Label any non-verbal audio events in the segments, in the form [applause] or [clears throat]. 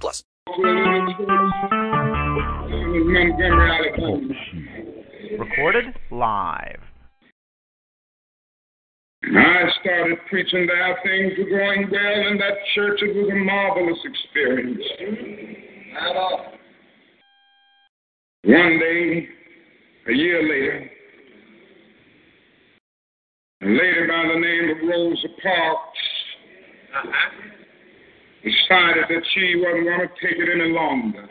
plus. Recorded live. I started preaching there. Things were going well in that church. It was a marvelous experience. One day, a year later, a lady by the name of Rosa Parks uh-huh. Decided that she wasn't going to take it any longer.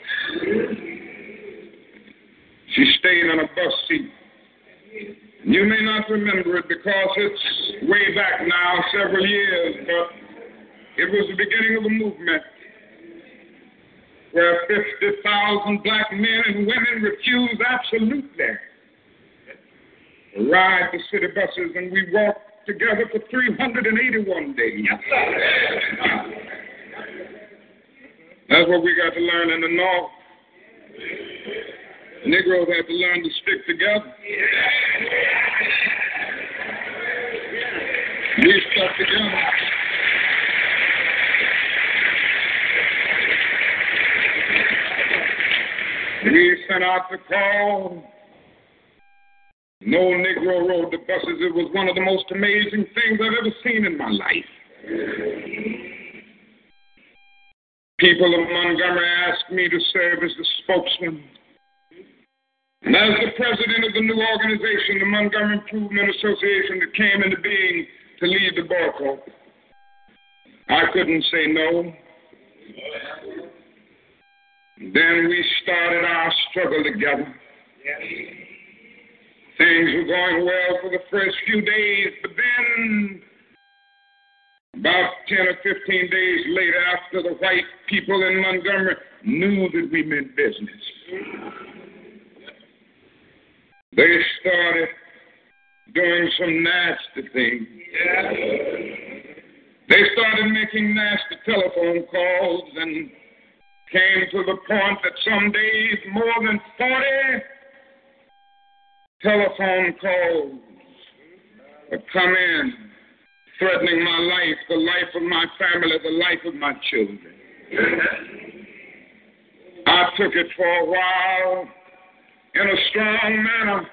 She stayed on a bus seat. You may not remember it because it's way back now, several years, but it was the beginning of a movement where 50,000 black men and women refused absolutely to ride the city buses, and we walked together for 381 days. That's what we got to learn in the North. Negroes have to learn to stick together. We stuck together. We sent out the call. No Negro rode the buses. It was one of the most amazing things I've ever seen in my life. People of Montgomery asked me to serve as the spokesman. And as the president of the new organization, the Montgomery Improvement Association, that came into being to lead the boycott, I couldn't say no. Then we started our struggle together. Things were going well for the first few days, but then about 10 or 15 days later, after the white people in Montgomery knew that we meant business, they started doing some nasty things. They started making nasty telephone calls and came to the point that some days more than 40 telephone calls would come in, threatening my life, the life of my family, the life of my children. I took it for a while in a strong manner.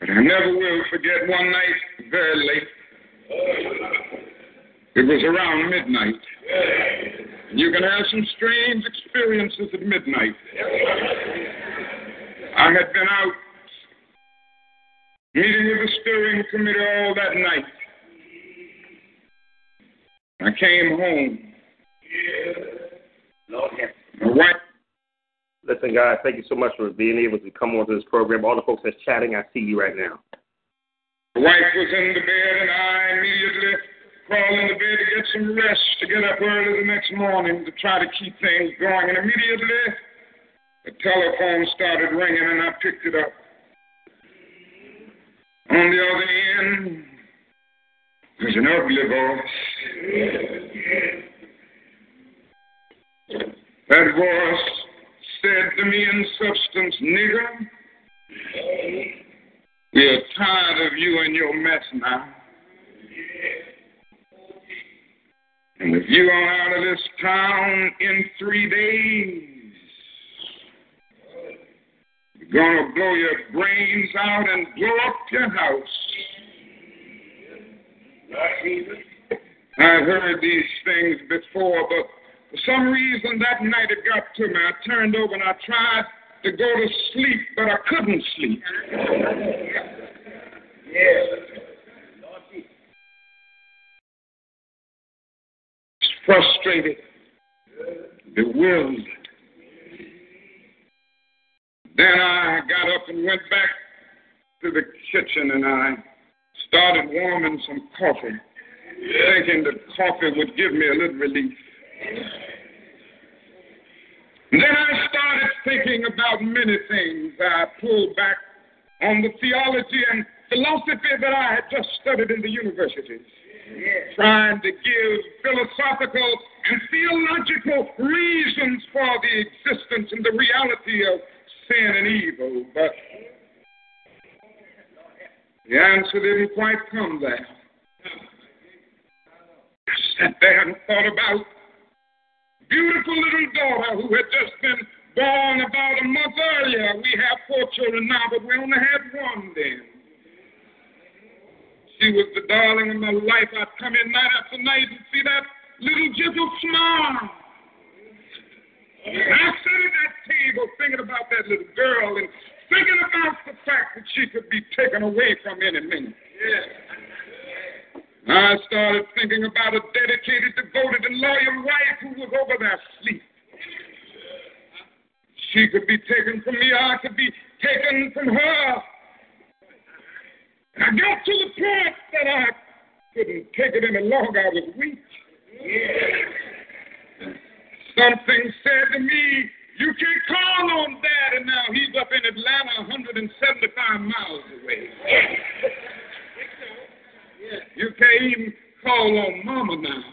But I never will forget one night, very late. It was around midnight. You can have some strange experiences at midnight. I had been out meeting with the steering committee all that night. I came home. My wife. Listen, guys, thank you so much for being able to come onto this program. All the folks that's chatting, I see you right now. My wife was in the bed, and I immediately crawled in the bed to get some rest, to get up early the next morning to try to keep things going. And immediately, the telephone started ringing, and I picked it up. On the other end there's an ugly voice. That voice said to me in substance, nigger, we are tired of you and your mess now. And if you are out of this town in three days, to blow your brains out and blow up your house. I've heard these things before, but for some reason that night it got to me. I turned over and I tried to go to sleep, but I couldn't sleep. Yes. Frustrated, bewildered. Then I got up and went back to the kitchen and I started warming some coffee, thinking that coffee would give me a little relief. Then I started thinking about many things. I pulled back on the theology and philosophy that I had just studied in the universities, trying to give philosophical and theological reasons for the existence and the reality of sin and evil. But the answer didn't quite come there. I sat there and thought about beautiful little daughter who had just been born about a month earlier. We have four children now, but we only had one then. She was the darling of my life. I'd come in night after night and see that little gentle smile. I sat at that table thinking about that little girl and thinking about the fact that she could be taken away from any minute. I started thinking about a dedicated, devoted, and loyal wife who was over there asleep. She could be taken from me, I could be taken from her. And I got to the point that I couldn't take it any longer. I was weak. Something said to me, you can't call on Daddy now. He's up in Atlanta, 175 miles away. You can't even call on Mama now.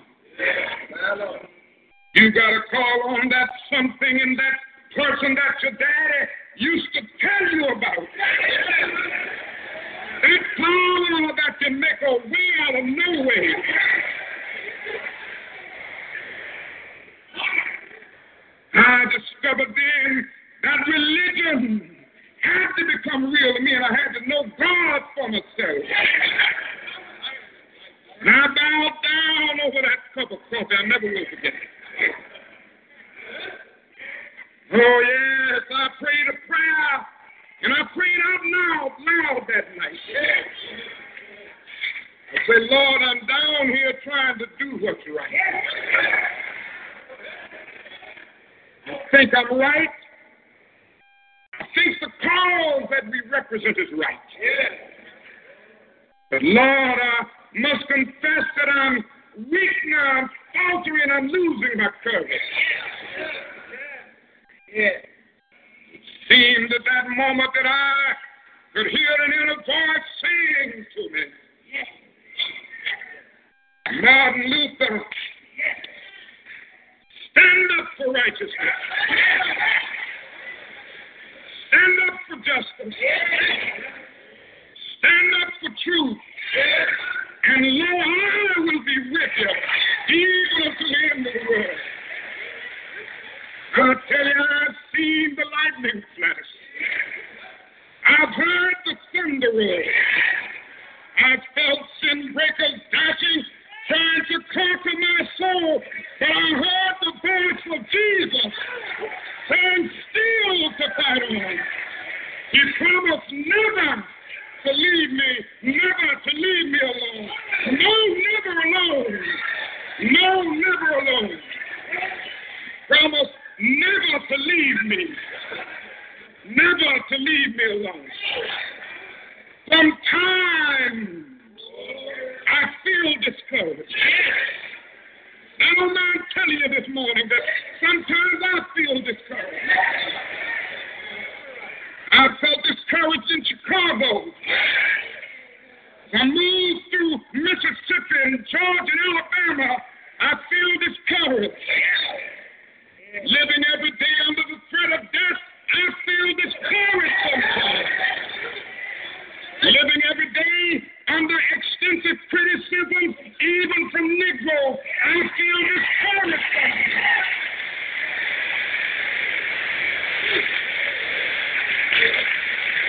You got to call on that something and that person that your daddy used to tell you about. That power that can make a way out of no way. I discovered then that religion had to become real to me, and I had to know God for myself. And I bowed down over that cup of coffee. I never will forget it. Oh, yes, I prayed a prayer, and I prayed out loud, loud that night. I said, Lord, I'm down here trying to do what's right. Think I'm right. I think the cause that we represent is right. But Lord, I must confess that I'm weak now, I'm faltering, I'm losing my courage. It seemed at that moment that I could hear an inner voice saying to me, Martin Luther, stand up for righteousness. Stand up for justice. Stand up for truth. And lo, I will be with you, even unto the end of the world. I tell you, I've seen the lightning flash. I've heard the thunder roll. I've felt sin breakers dashing, trying to conquer my soul. But I heard the voice of Jesus saying, still to fight on. He promised never to leave me, never to leave me alone. No, never alone. No, never alone. Promise never to leave me. Never to leave me alone. Sometimes I feel discouraged. I don't mind telling you this morning that sometimes I feel discouraged. I felt discouraged in Chicago. I moved through Mississippi and Georgia and Alabama. I feel discouraged. Living every day under the threat of death, I feel discouraged sometimes. Living every day under extensive criticism, even from Negroes, I feel discouraged.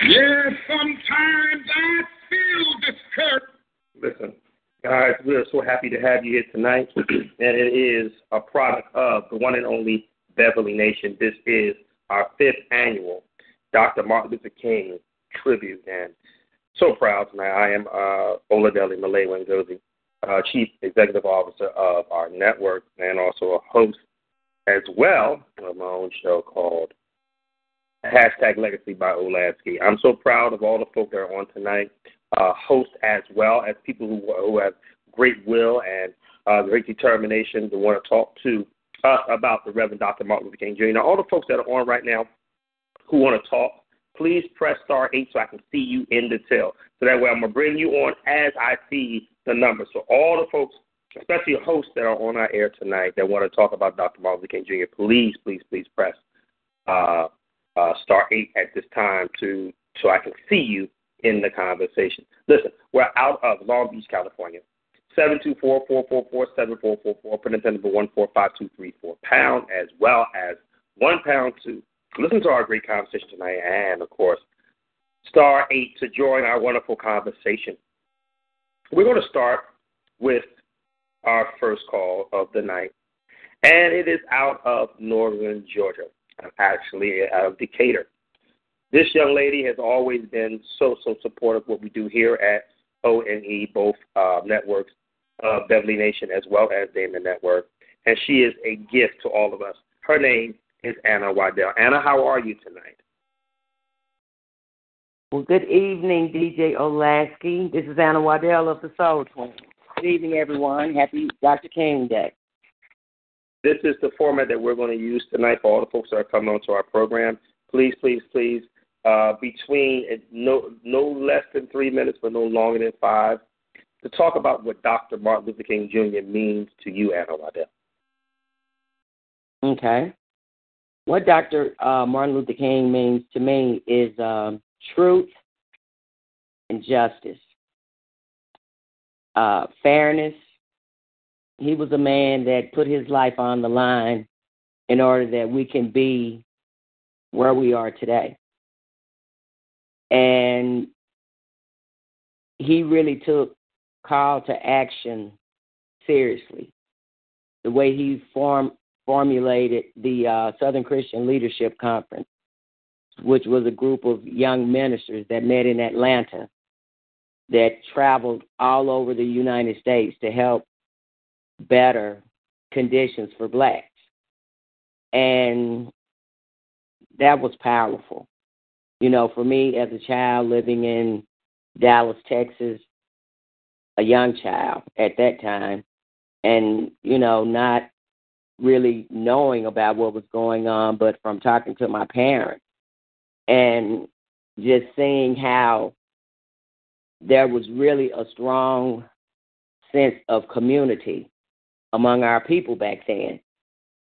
Yes, sometimes I feel discouraged. Listen, guys, we are so happy to have you here tonight, [clears throat] and it is a product of the one and only Beverly Nation. This is our fifth annual Dr. Martin Luther King tribute, and so proud tonight. I am uh, Oladeli Malay Wangozi, uh, Chief Executive Officer of our network, and also a host as well of my own show called Hashtag Legacy by Olasky. I'm so proud of all the folk that are on tonight, uh, hosts as well as people who, who have great will and uh, great determination to want to talk to us about the Reverend Dr. Martin Luther King Jr. Now, all the folks that are on right now who want to talk, please press star eight so I can see you in detail. So that way I'm gonna bring you on as I see the numbers. So all the folks, especially hosts that are on our air tonight that want to talk about Dr. Martin Luther King Jr., please, please, please press uh, uh, star eight at this time to so I can see you in the conversation. Listen, we're out of Long Beach, California. 724-444-7444, put in number 145234 pound, as well as one pound to listen to our great conversation tonight, and of course, star eight to join our wonderful conversation. We're going to start with our first call of the night, and it is out of northern Georgia, I'm actually out of Decatur. This young lady has always been so, so supportive of what we do here at ONE, both uh, networks, uh, Beverly Nation as well as Damon Network. And she is a gift to all of us. Her name is Anna Waddell. Anna, how are you tonight? Well, good evening, DJ Olasky. This is Anna Waddell of the Soul Twins. Good evening, everyone. Happy Dr. King Day. This is the format that we're going to use tonight for all the folks that are coming onto our program. Please, please, please, uh, between no no less than three minutes, but no longer than five, to talk about what Dr. Martin Luther King Jr. means to you, Anna Waddell. Okay. What Dr. Uh, Martin Luther King means to me is um, truth and justice, uh, fairness. He was a man that put his life on the line in order that we can be where we are today. And he really took call to action seriously. The way he form, formulated the uh, Southern Christian Leadership Conference, which was a group of young ministers that met in Atlanta that traveled all over the United States to help better conditions for blacks. And that was powerful. You know, for me as a child living in Dallas, Texas, a young child at that time, and, you know, not really knowing about what was going on, but from talking to my parents and just seeing how there was really a strong sense of community among our people back then.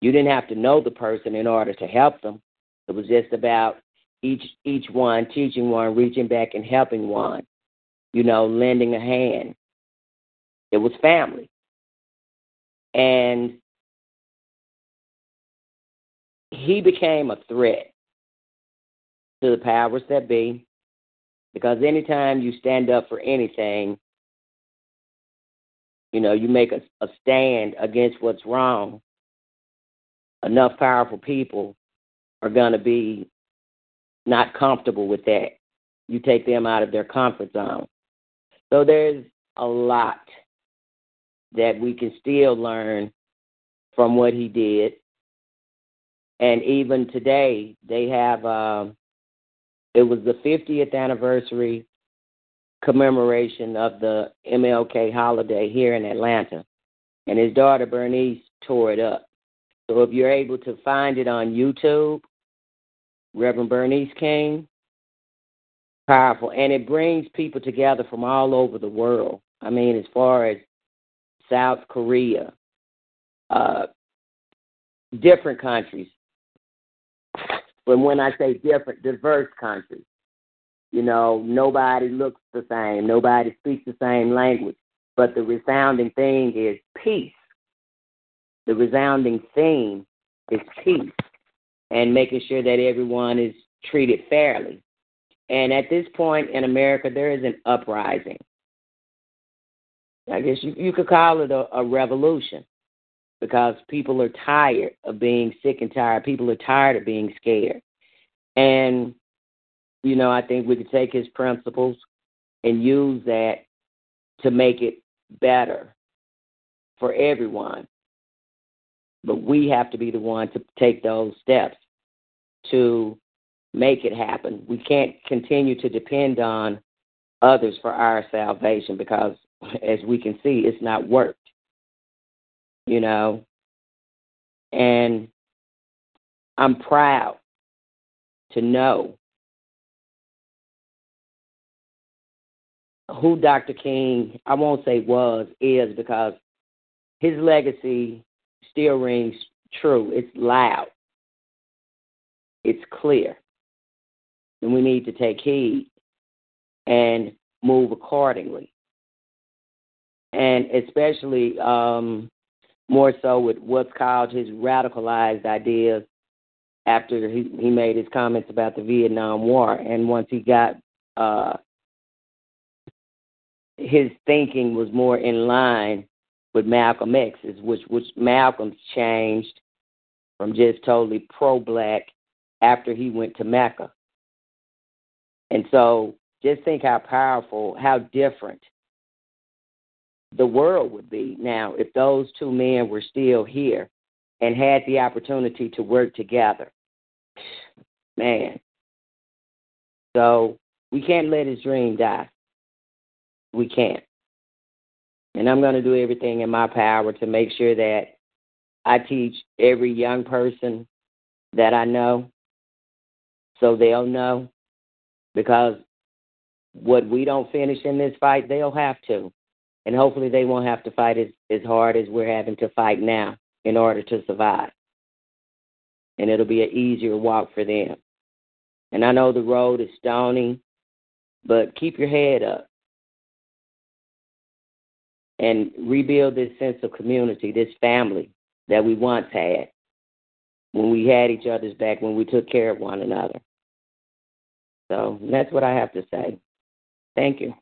You didn't have to know the person in order to help them. It was just about each each one teaching one, reaching back and helping one, you know, lending a hand. It was family. And he became a threat to the powers that be because anytime you stand up for anything, you know, you make a, a stand against what's wrong, enough powerful people are going to be not comfortable with that. You take them out of their comfort zone. So there's a lot that we can still learn from what he did. And even today, they have, uh, it was the 50th anniversary commemoration of the MLK holiday here in Atlanta. And his daughter Bernice tore it up. So if you're able to find it on YouTube, Reverend Bernice King. Powerful. And it brings people together from all over the world. I mean, as far as South Korea, uh, different countries. But when I say different, diverse countries, you know, nobody looks the same, nobody speaks the same language. But the resounding thing is peace. The resounding theme is peace and making sure that everyone is treated fairly. And at this point in America, there is an uprising. I guess you, you could call it a, a revolution because people are tired of being sick and tired. People are tired of being scared. And, you know, I think we could take his principles and use that to make it better for everyone. But we have to be the one to take those steps to make it happen. We can't continue to depend on others for our salvation because, [laughs] as we can see, it's not worked. You know, And I'm proud to know who Dr. King, I won't say was, is, because his legacy still rings true. It's loud, it's clear. And we need to take heed and move accordingly. And especially um, more so with what's called his radicalized ideas after he, he made his comments about the Vietnam War. And once he got uh, his thinking was more in line with Malcolm X's, which which Malcolm's changed from just totally pro black after he went to Mecca. And so just think how powerful, how different the world would be now if those two men were still here and had the opportunity to work together. Man. So we can't let his dream die. We can't. And I'm going to do everything in my power to make sure that I teach every young person that I know so they'll know because what we don't finish in this fight, they'll have to. And hopefully they won't have to fight as, as hard as we're having to fight now in order to survive. And it'll be an easier walk for them. And I know the road is stony, but keep your head up and rebuild this sense of community, this family that we once had when we had each other's back, when we took care of one another. So that's what I have to say. Thank you.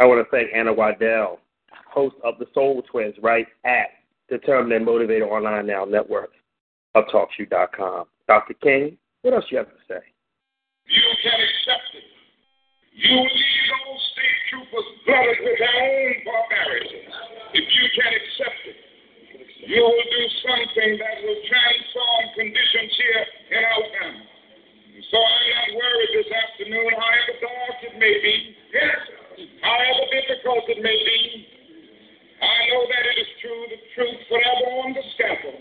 I want to thank Anna Waddell, host of the Soul Twins, right at Determined and Motivated Online Now Network of TalkShoe.com. Dr. King, what else you have to say? You can accept it. You leave those state troopers blooded with their own barbarity. If you can accept it, you will do something that will transform conditions here in Alabama. So I'm not worried this afternoon, however dark it may be, however difficult it may be. I know that it is true, the truth forever on the scaffold.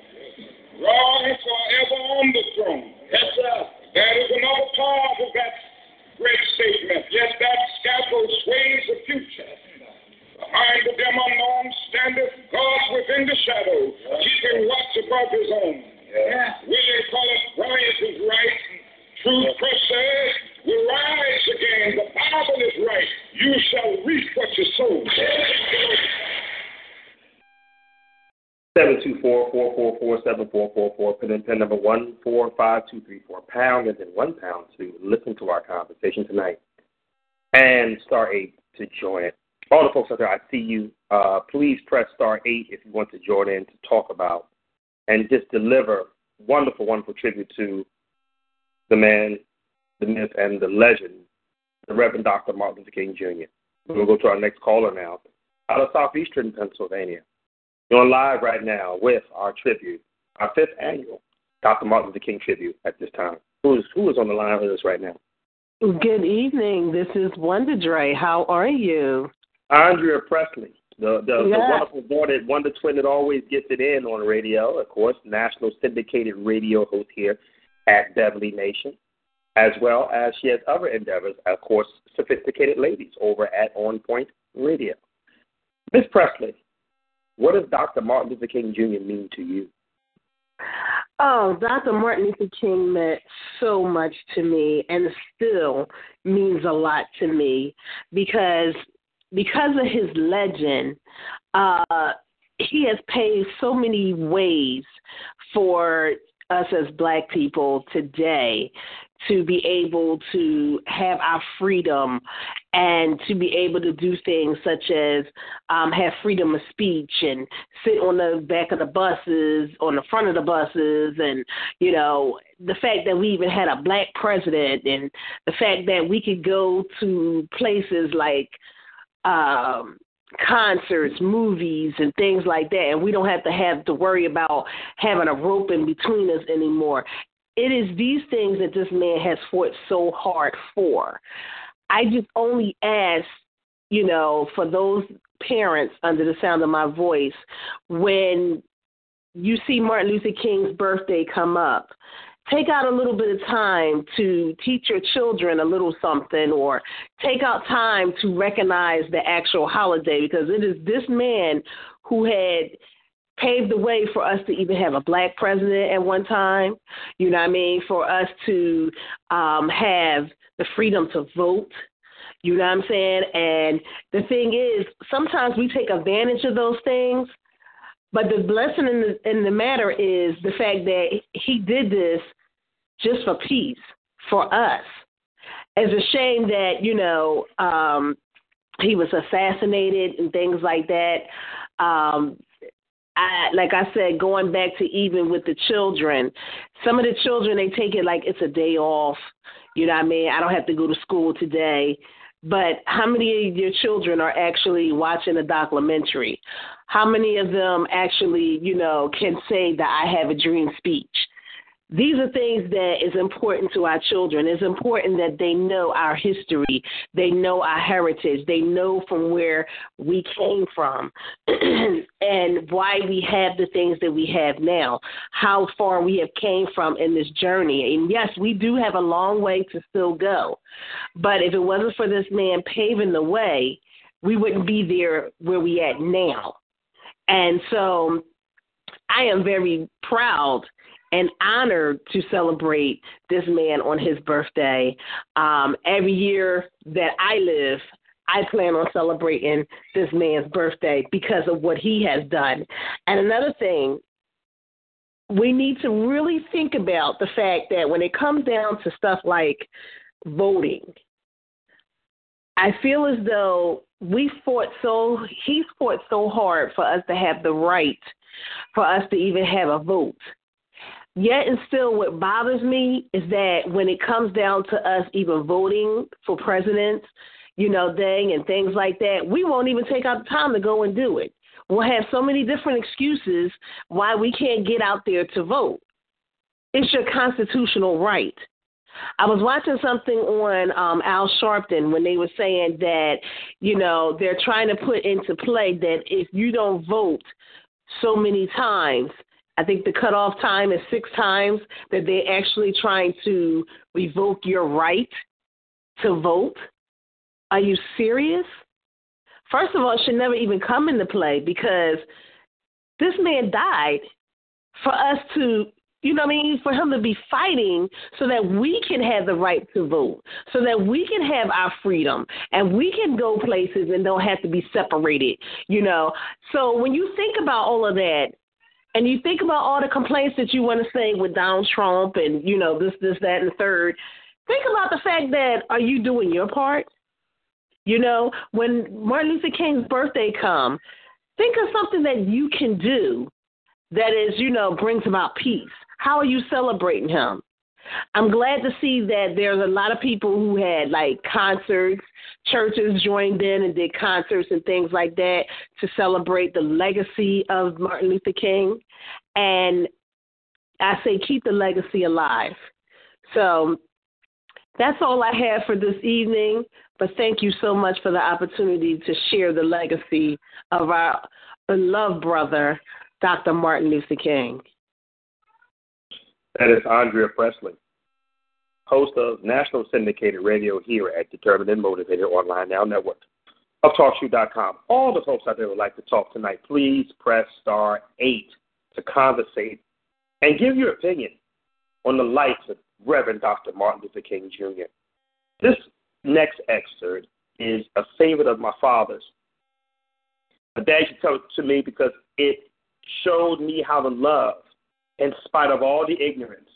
Wrong is forever on the throne. Yes, sir. That is another part of that great statement. Yet that scaffold sways the future. Behind the dim unknown standeth God within the shadow, keeping watch above his own. Yeah. William Cullen Bryant is right. Truth presses rise again. The Bible is right. You shall reap what you sow. Seven two four four four four seven four four four. Pin in number one four five two three four pound and then one pound to listen to our conversation tonight. And star eight to join it. All the folks out there, I see you. Uh, please press star eight if you want to join in to talk about and just deliver wonderful, wonderful tribute to the man, the myth, and the legend, the Reverend Dr. Martin Luther King Jr. We're going to go to our next caller now, out of southeastern Pennsylvania. You're live right now with our tribute, our fifth annual Dr. Martin Luther King tribute at this time. Who is who is on the line with us right now? Good evening. This is Wonder Dre. How are you? Andrea Presley, the the, Yeah. the wonderful boy that Wonder Twin that always gets it in on radio, of course, national syndicated radio host here at Beverly Nation, as well as she has other endeavors, of course, sophisticated ladies over at On Point Radio. Miss Presley, what does Dr. Martin Luther King Jr. mean to you? Oh, Dr. Martin Luther King meant so much to me and still means a lot to me because because of his legend, uh, he has paved so many ways for us as black people today to be able to have our freedom and to be able to do things such as um, have freedom of speech and sit on the back of the buses, on the front of the buses, and you know the fact that we even had a black president, and the fact that we could go to places like um, concerts, movies, and things like that, and we don't have to have to worry about having a rope in between us anymore. It is these things that this man has fought so hard for. I just only ask, you know, for those parents under the sound of my voice, when you see Martin Luther King's birthday come up, take out a little bit of time to teach your children a little something or take out time to recognize the actual holiday because it is this man who had paved the way for us to even have a black president at one time. You know what I mean? For us to um, have the freedom to vote. You know what I'm saying? And the thing is, sometimes we take advantage of those things. But the blessing in the in the matter is the fact that he did this just for peace for us. It's a shame that you know um, he was assassinated and things like that. Um, I, like I said, going back to even with the children, some of the children they take it like it's a day off. You know what I mean? I don't have to go to school today. But how many of your children are actually watching a documentary? How many of them actually, you know, can say that I have a dream speech? These are things that is important to our children. It's important that they know our history, they know our heritage, they know from where we came from, [clears throat] and why we have the things that we have now, how far we have came from in this journey. And yes, we do have a long way to still go, but if it wasn't for this man paving the way, we wouldn't be there where we at now. And so I am very proud and honored to celebrate this man on his birthday. Um, every year that I live, I plan on celebrating this man's birthday because of what he has done. And another thing, we need to really think about the fact that when it comes down to stuff like voting, I feel as though we fought so, he fought so hard for us to have the right for us to even have a vote. Yet and still, what bothers me is that when it comes down to us even voting for presidents, you know, dang, and things like that, we won't even take out the time to go and do it. We'll have so many different excuses why we can't get out there to vote. It's your constitutional right. I was watching something on um, Al Sharpton when they were saying that, you know, they're trying to put into play that if you don't vote so many times, I think the cutoff time is six times that they're actually trying to revoke your right to vote. Are you serious? First of all, it should never even come into play because this man died for us to, you know what I mean, for him to be fighting so that we can have the right to vote, so that we can have our freedom and we can go places and don't have to be separated, you know. So when you think about all of that, and you think about all the complaints that you want to say with Donald Trump and you know this, this, that, and third. Think about the fact that are you doing your part? You know, when Martin Luther King's birthday come, think of something that you can do that is, you know, brings about peace. How are you celebrating him? I'm glad to see that there's a lot of people who had like concerts, churches joined in and did concerts and things like that to celebrate the legacy of Martin Luther King. And I say keep the legacy alive. So that's all I have for this evening. But thank you so much for the opportunity to share the legacy of our beloved brother, Dr. Martin Luther King. That is Andrea Presley, host of national syndicated radio here at Determined and Motivated Online Now Network of TalkShoe.com. All the folks out there would like to talk tonight, please press star eight to conversate and give your opinion on the life of Reverend Dr. Martin Luther King Jr. This next excerpt is a favorite of my father's. My dad used to tell it to me because it showed me how to love in spite of all the ignorance,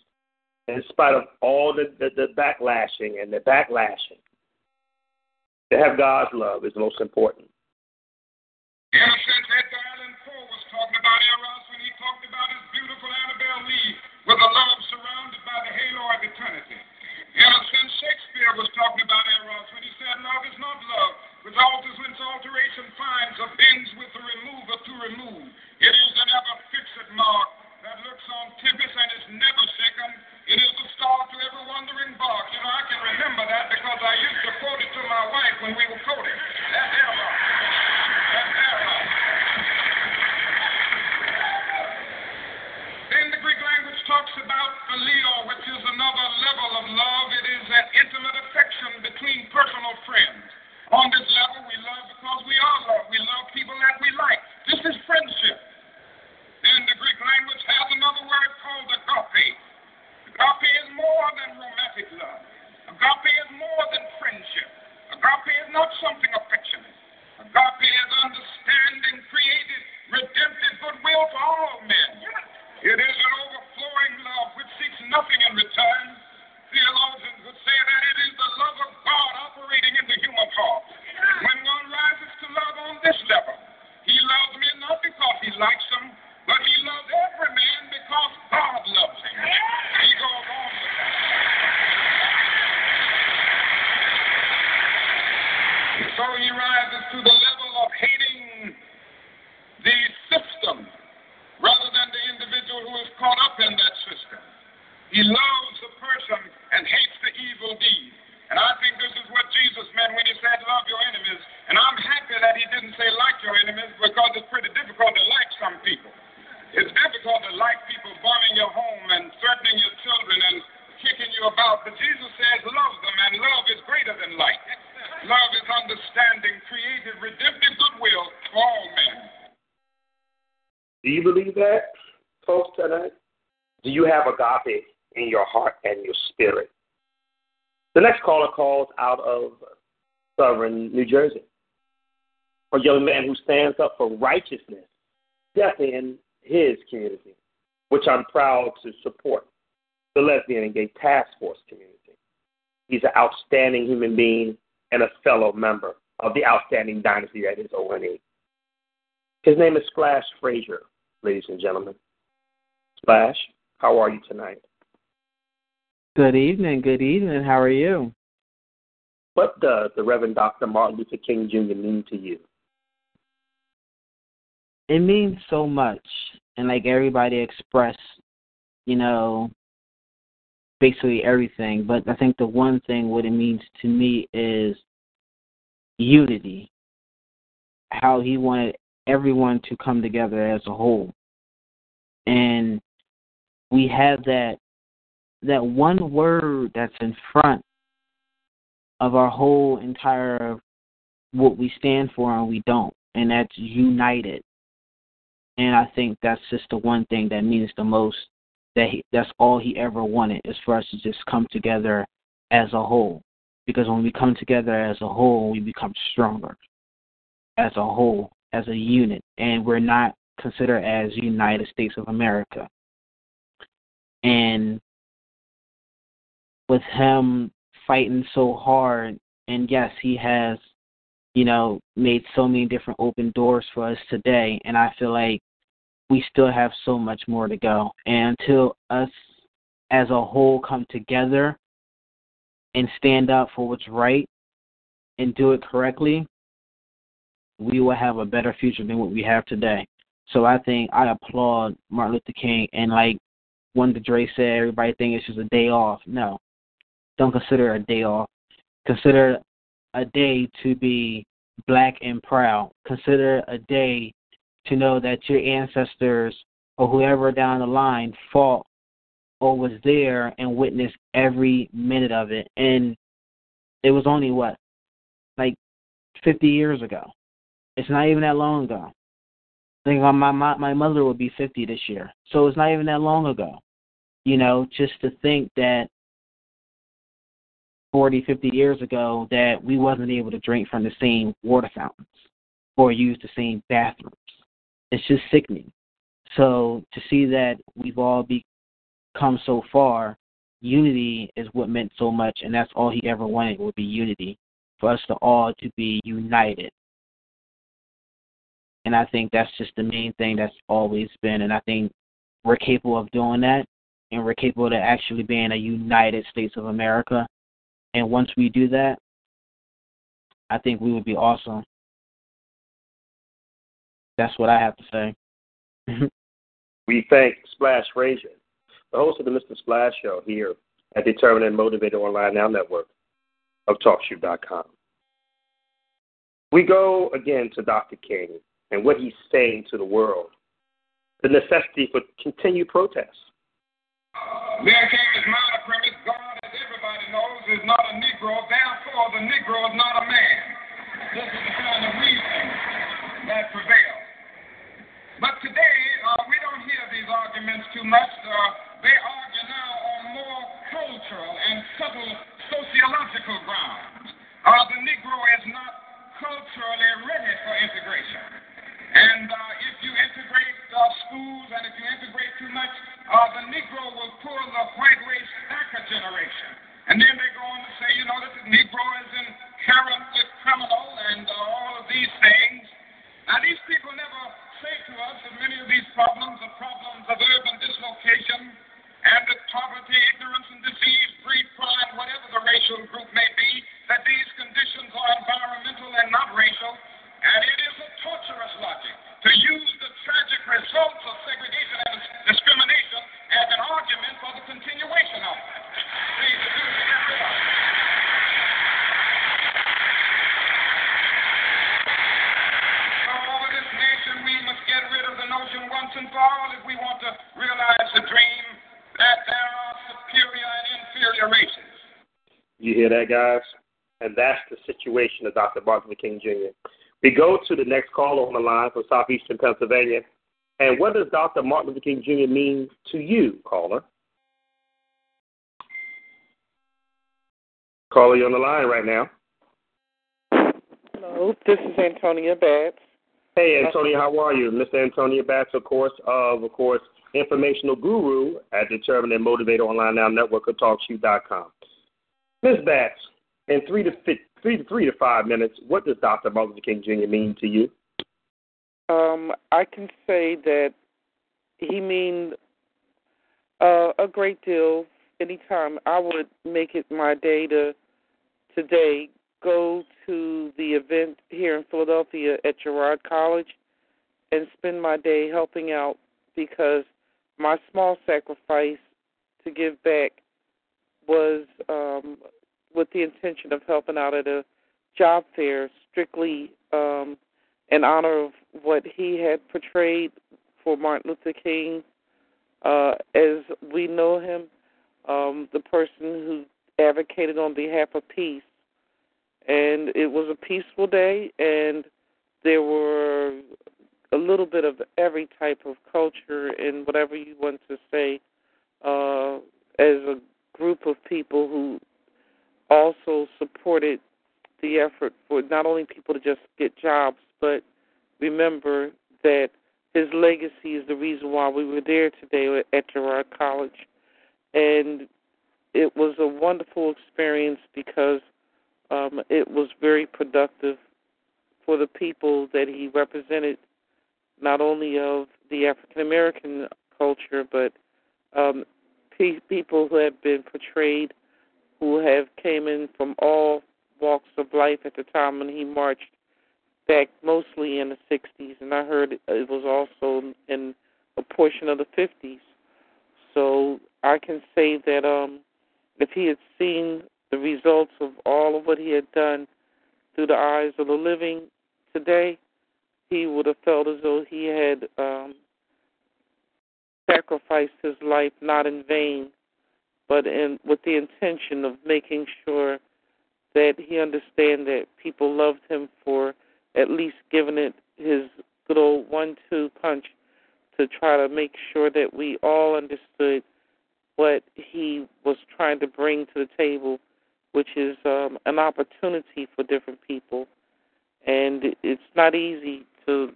in spite of all the, the, the backlashing and the backlashing. To have God's love is most important. Poe was talking about Eros when he talked about his beautiful Annabel Lee with a love surrounded by the halo of eternity. Shakespeare was talking about Eros when he said, Love is not love, alters alteration finds a bends with the remover to remove. It is an ever fixed mark that looks on tempests and is never shaken. It is the star to every wandering bark. You know, I can remember that because I used to quote it to my wife when we were quoting. That error. That error. Then the Greek language talks about phileo, which is another level of love. It is an intimate affection Jersey. A young man who stands up for righteousness, definitely in his community, which I'm proud to support, the Lesbian and Gay Task Force community. He's an outstanding human being and a fellow member of the outstanding dynasty that is ONE. His name is Splash Frazier, ladies and gentlemen. Splash, how are you tonight? Good evening. Good evening. How are you? What does the Reverend Dr. Martin Luther King Jr. mean to you? It means so much. And like everybody expressed, you know, basically everything. But I think the one thing what it means to me is unity. How he wanted everyone to come together as a whole. And we have that that one word that's in front of our whole entire what we stand for and we don't, and that's united. And I think that's just the one thing that means the most. That he, that's all he ever wanted is for us to just come together as a whole. Because when we come together as a whole, we become stronger as a whole, as a unit, and we're not considered as United States of America. And with him fighting so hard, and yes, he has, you know, made so many different open doors for us today, and I feel like we still have so much more to go. And until us as a whole come together and stand up for what's right and do it correctly, we will have a better future than what we have today. So I think I applaud Martin Luther King and like when the Dre said everybody think it's just a day off. No. Don't consider a day off. Consider a day to be black and proud. Consider a day to know that your ancestors or whoever down the line fought or was there and witnessed every minute of it. And it was only what? Like 50 years ago. It's not even that long ago. I think my my my mother will be 50 this year, so it's not even that long ago. You know, just to think that 40, 50 years ago that we wasn't able to drink from the same water fountains or use the same bathrooms. It's just sickening. So to see that we've all become so far, unity is what meant so much, and that's all he ever wanted would be unity, for us to all to be united. And I think that's just the main thing that's always been. And I think we're capable of doing that. And we're capable of actually being a United States of America. And once we do that, I think we would be awesome. That's what I have to say. [laughs] we thank Splash Frazier, the host of the Mr. Splash Show here at Determined and Motivated Online Now Network of TalkShoe.com. We go again to Dr. King and what he's saying to the world, the necessity for continued protests. There came his minor premise God, as is not a Negro, therefore the Negro is not a man. This is the kind of reasoning that prevails. But today, uh, we don't hear these arguments too much. Uh, they argue now on more cultural and subtle sociological grounds. Uh, the Negro is not culturally ready for integration. And uh, if you integrate uh, schools and if you integrate too much, uh, the Negro will pull the white race back a generation. And then they go on to say, you know, that the Negro is inherently criminal and uh, all of these things. Now, these people never say to us that many of these problems are problems of urban dislocation and that poverty, ignorance, and disease breed crime, whatever the racial group may be, that these conditions are environmental and not racial. And it is a torturous logic to use the tragic results of segregation and discrimination as an argument for the continuation of it. We must get rid of the notion once and for all if we want to realize the dream that there are superior and inferior races. You hear that, guys? And that's the situation of Dr. Martin Luther King Jr. We go to the next caller on the line from southeastern Pennsylvania. And what does Dr. Martin Luther King Jr. mean to you, caller? Caller, you on the line right now. Hello, this is Antonia Batts. Hey, Antonia, how are you? Mr. Antonia Batts, of course, of, of course, informational guru at Determine and Motivate Online Now Network of TalkShoe.com. Ms. Batts, in three to, fi- three to three to five minutes, what does Dr. Martin Luther King Jr. mean to you? Um, I can say that he means uh, a great deal. Anytime I would make it my day to today go to the event here in Philadelphia at Girard College and spend my day helping out because my small sacrifice to give back was um, with the intention of helping out at a job fair, strictly um, in honor of what he had portrayed for Martin Luther King, uh, as we know him, um, the person who advocated on behalf of peace. And it was a peaceful day, and there were a little bit of every type of culture and whatever you want to say uh, as a group of people who also supported the effort for not only people to just get jobs, but remember that his legacy is the reason why we were there today at Girard College. And it was a wonderful experience because um, it was very productive for the people that he represented, not only of the African American culture, but um, pe- people who have been portrayed, who have came in from all walks of life at the time when he marched back mostly in the 60s, and I heard it was also in a portion of the 50s. So I can say that um, if he had seen the results of all of what he had done through the eyes of the living today, he would have felt as though he had um, sacrificed his life not in vain, but in with the intention of making sure that he understand that people loved him for at least giving it his good old one-two punch to try to make sure that we all understood what he was trying to bring to the table, which is um, an opportunity for different people. And it's not easy to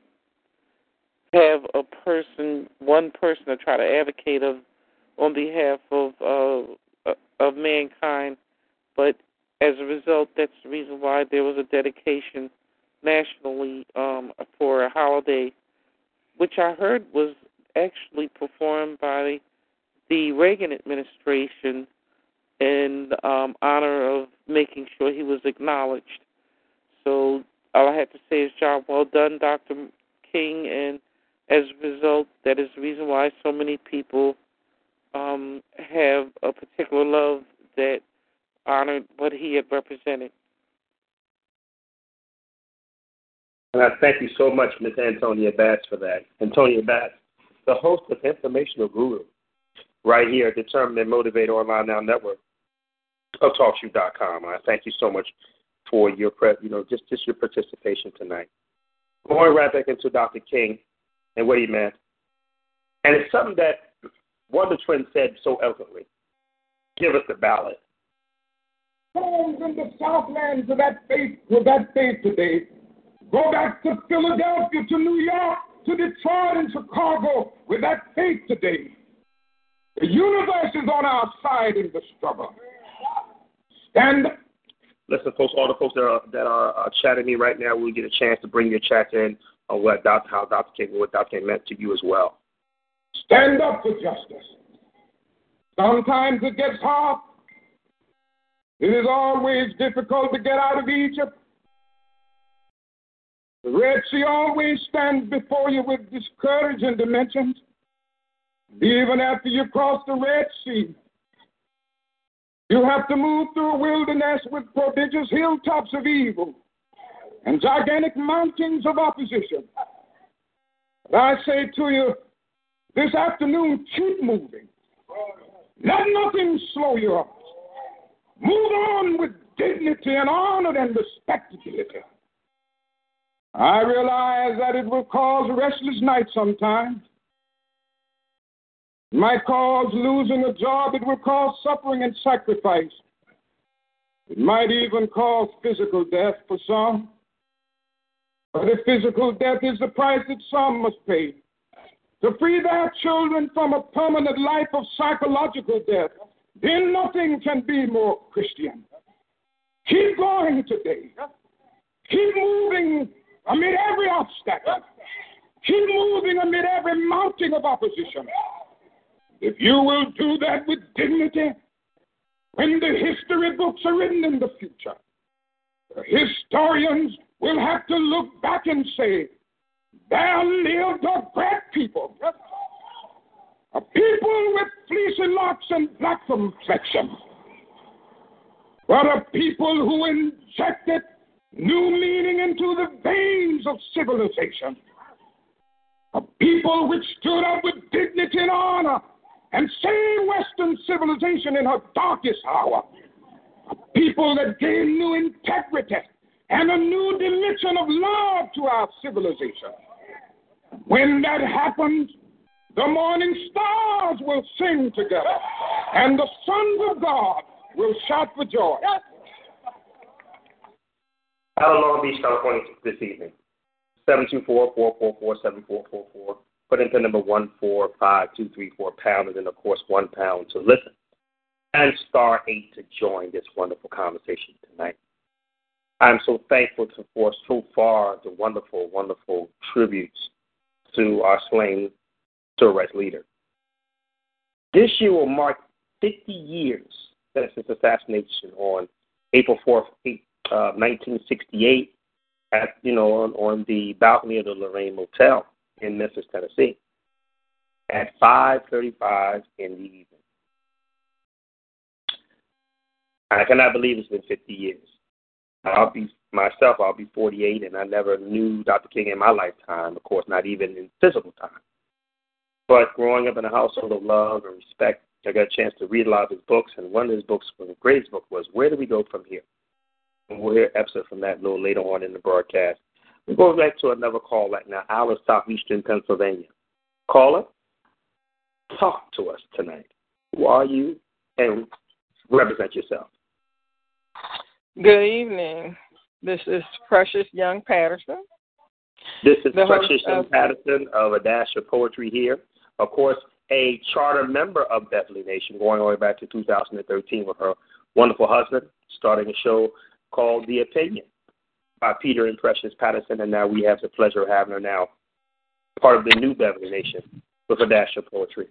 have a person, one person, to try to advocate of on behalf of uh, of mankind. But as a result, that's the reason why there was a dedication nationally um, for a holiday, which I heard was actually performed by the Reagan administration in um, honor of making sure he was acknowledged. So all I have to say is job well done, Dr. King, and as a result, that is the reason why so many people um, have a particular love that honored what he had represented. And I thank you so much, Ms. Antonia Batts, for that. Antonia Batts, the host of Informational Guru, right here at Determine and Motivate Online Now Network of TalkShoe.com. I thank you so much for your, pre- you know, just just your participation tonight. Going right back into Dr. King and what he meant, and it's something that Wonder Twin said so eloquently. Give us the ballot. Homes in the Southlands of that faith, with that faith today. Go back to Philadelphia, to New York, to Detroit and Chicago with that faith today. The universe is on our side in the struggle. Stand up. Listen, folks, all the folks that are that are uh, chatting me right now, we'll get a chance to bring your chat in on what Dr. how Dr. King what Dr. King meant to you as well. Stand up for justice. Sometimes it gets hard. It is always difficult to get out of Egypt. The Red Sea always stands before you with discouraging dimensions. Even after you cross the Red Sea, you have to move through a wilderness with prodigious hilltops of evil and gigantic mountains of opposition. But I say to you this afternoon, keep moving. Let nothing slow you up. Move on with dignity and honor and respectability. I realize that it will cause restless nights sometimes. It might cause losing a job. It will cause suffering and sacrifice. It might even cause physical death for some. But if physical death is the price that some must pay to free their children from a permanent life of psychological death, then nothing can be more Christian. Keep going today. Keep moving amid every obstacle. Keep moving amid every mounting of opposition. If you will do that with dignity, when the history books are written in the future, the historians will have to look back and say, there lived a great people. A people with fleecy locks and black complexion. But a people who injected new meaning into the veins of civilization. A people which stood up with dignity and honor and saved Western civilization in her darkest hour. A people that gave new integrity and a new dimension of love to our civilization. When that happens, the morning stars will sing together, and the sons of God will shout for joy. Out of Long Beach, California, this evening. 724-444-7444. Put in the number 145234 pound, and then, of course, one pound to listen. And star 8 to join this wonderful conversation tonight. I'm so thankful to, for so far the wonderful, wonderful tributes to our slain civil rights leader. This year will mark 50 years since his assassination on April 4th, uh, 1968, at you know on, on the balcony of the Lorraine Motel in Memphis, Tennessee, at 5:35 in the evening. I cannot believe it's been 50 years. I'll be myself, I'll be 48, and I never knew Dr. King in my lifetime, of course, not even in physical time. But growing up in a household of love and respect, I got a chance to read a lot of his books, and one of his books, was the greatest book, was Where Do We Go From Here? And we'll hear episode from that a little later on in the broadcast. We're going back to another call right now, Alice, Southeastern Pennsylvania. Caller, talk to us tonight. Who are you? And represent yourself. Good evening. This is Precious Young Patterson. This is The Precious Young of- Patterson of A Dash of Poetry here. Of course, a charter member of Beverly Nation, going all the way back to 2013 with her wonderful husband, starting a show called The Opinion by Peter and Precious Patterson, and now we have the pleasure of having her now part of the new Beverly Nation with A Dash of Poetry.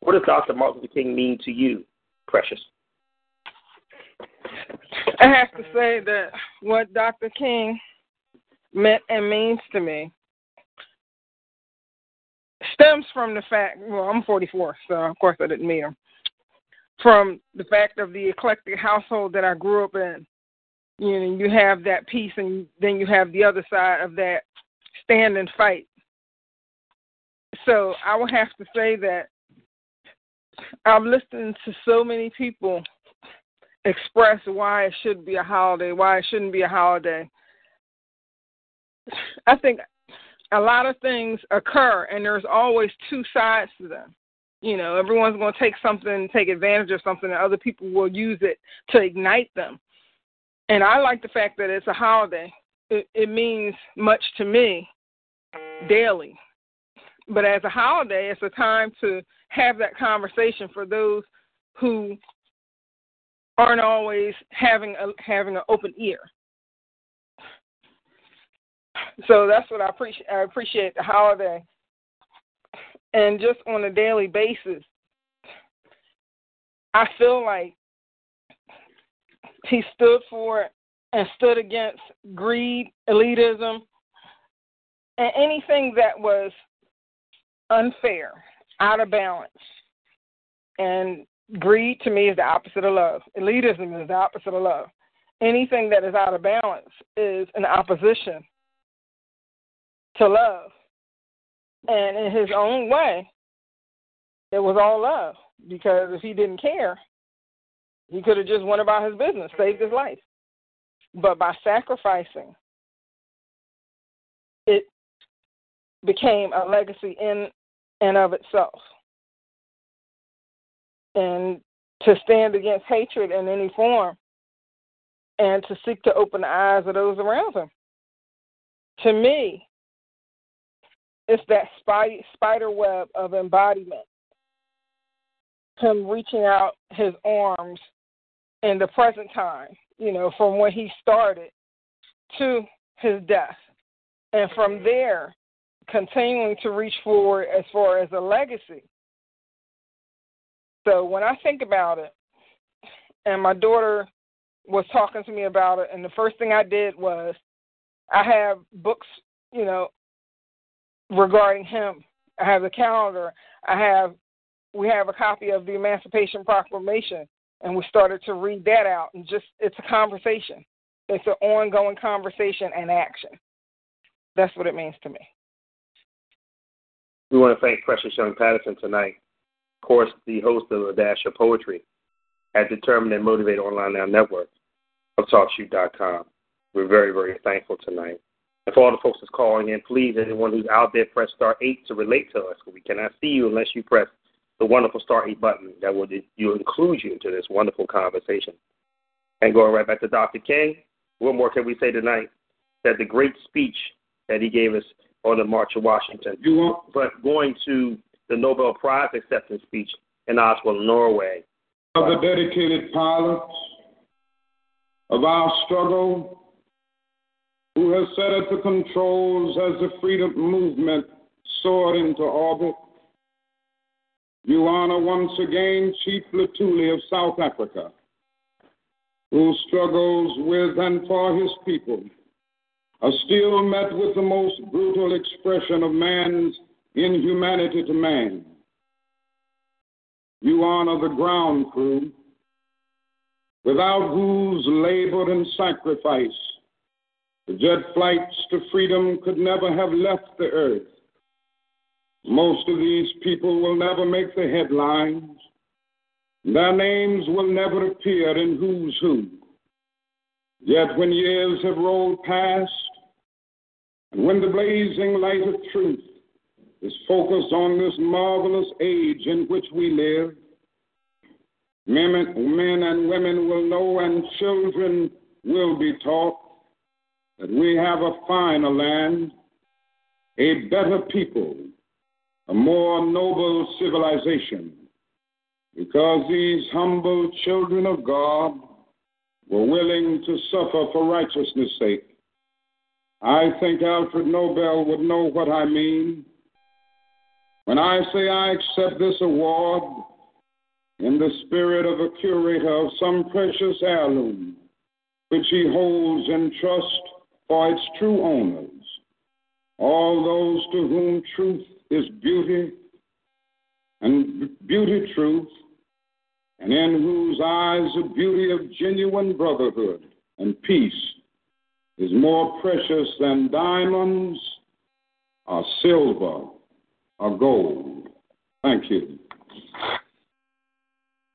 What does Dr. Martin Luther King mean to you, Precious? I have to say that what Dr. King meant and means to me stems from the fact, well, I'm 44, so of course I didn't meet him, from the fact of the eclectic household that I grew up in. You know, you have that piece, and then you have the other side of that stand and fight. So I would have to say that I've listened to so many people express why it should be a holiday, why it shouldn't be a holiday. I think a lot of things occur, and there's always two sides to them. You know, everyone's going to take something, take advantage of something, and other people will use it to ignite them. And I like the fact that it's a holiday. It, it means much to me daily. but as a holiday, it's a time to have that conversation for those who aren't always having a, having an open ear. So that's what I appreciate. I appreciate the holiday, and just on a daily basis, I feel like he stood for and stood against greed, elitism, and anything that was unfair, out of balance. And greed to me is the opposite of love. Elitism is the opposite of love. Anything that is out of balance is an opposition to love. And in his own way, it was all love. Because if he didn't care, he could have just went about his business, saved his life. But by sacrificing, it became a legacy in and of itself. And to stand against hatred in any form and to seek to open the eyes of those around him. To me, it's that spider web of embodiment. Him reaching out his arms in the present time, you know, from when he started to his death. And from there, continuing to reach forward as far as a legacy. So when I think about it, and my daughter was talking to me about it, and the first thing I did was I have books, you know, regarding him. I have the calendar. I have we have a copy of the Emancipation Proclamation, and we started to read that out. And just it's a conversation. It's an ongoing conversation and action. That's what it means to me. We want to thank Precious Young Patterson tonight. Of course, the host of A Dash of Poetry at Determined and Motivated Online Now Network of TalkShoe.com. We're very, very thankful tonight. And for all the folks that's calling in, please, anyone who's out there, press star 8 to relate to us. We cannot see you unless you press the wonderful star 8 button that will you include you into this wonderful conversation. And going right back to Dr. King, what more can we say tonight? That the great speech that he gave us on the March of Washington. You want, but going to the Nobel Prize acceptance speech in Oslo, Norway. Of the dedicated pilots of our struggle, who has set at the controls as the freedom movement soared into orbit. You honor once again Chief Lutuli of South Africa, who struggles with and for his people are still met with the most brutal expression of man's inhumanity to man. You honor the ground crew, without whose labor and sacrifice the jet flights to freedom could never have left the earth. Most of these people will never make the headlines. Their names will never appear in Who's Who. Yet when years have rolled past, and when the blazing light of truth is focused on this marvelous age in which we live, men, men and women will know and children will be taught that we have a finer land, a better people, a more noble civilization, because these humble children of God were willing to suffer for righteousness' sake. I think Alfred Nobel would know what I mean when I say I accept this award in the spirit of a curator of some precious heirloom which he holds in trust for its true owners, all those to whom truth is beauty and beauty truth, and in whose eyes the beauty of genuine brotherhood and peace is more precious than diamonds or silver or gold. Thank you.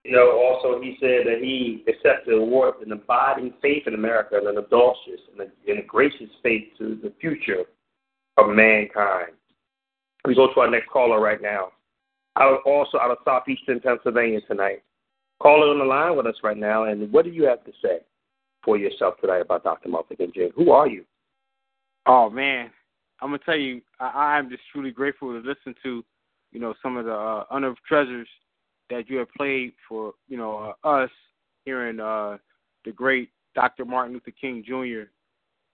You know, also he said that he accepted awards in abiding faith in America and an audacious and and a gracious faith to the future of mankind. We go to our next caller right now. Out also out of southeastern Pennsylvania tonight. Caller on the line with us right now, and what do you have to say? for yourself tonight about Dr. Martin King Jr. Who are you? Oh man, I'm gonna tell you, I, I'm just truly grateful to listen to, you know, some of the uh, unearthed treasures that you have played for, you know, uh, us hearing uh, the great Dr. Martin Luther King Jr.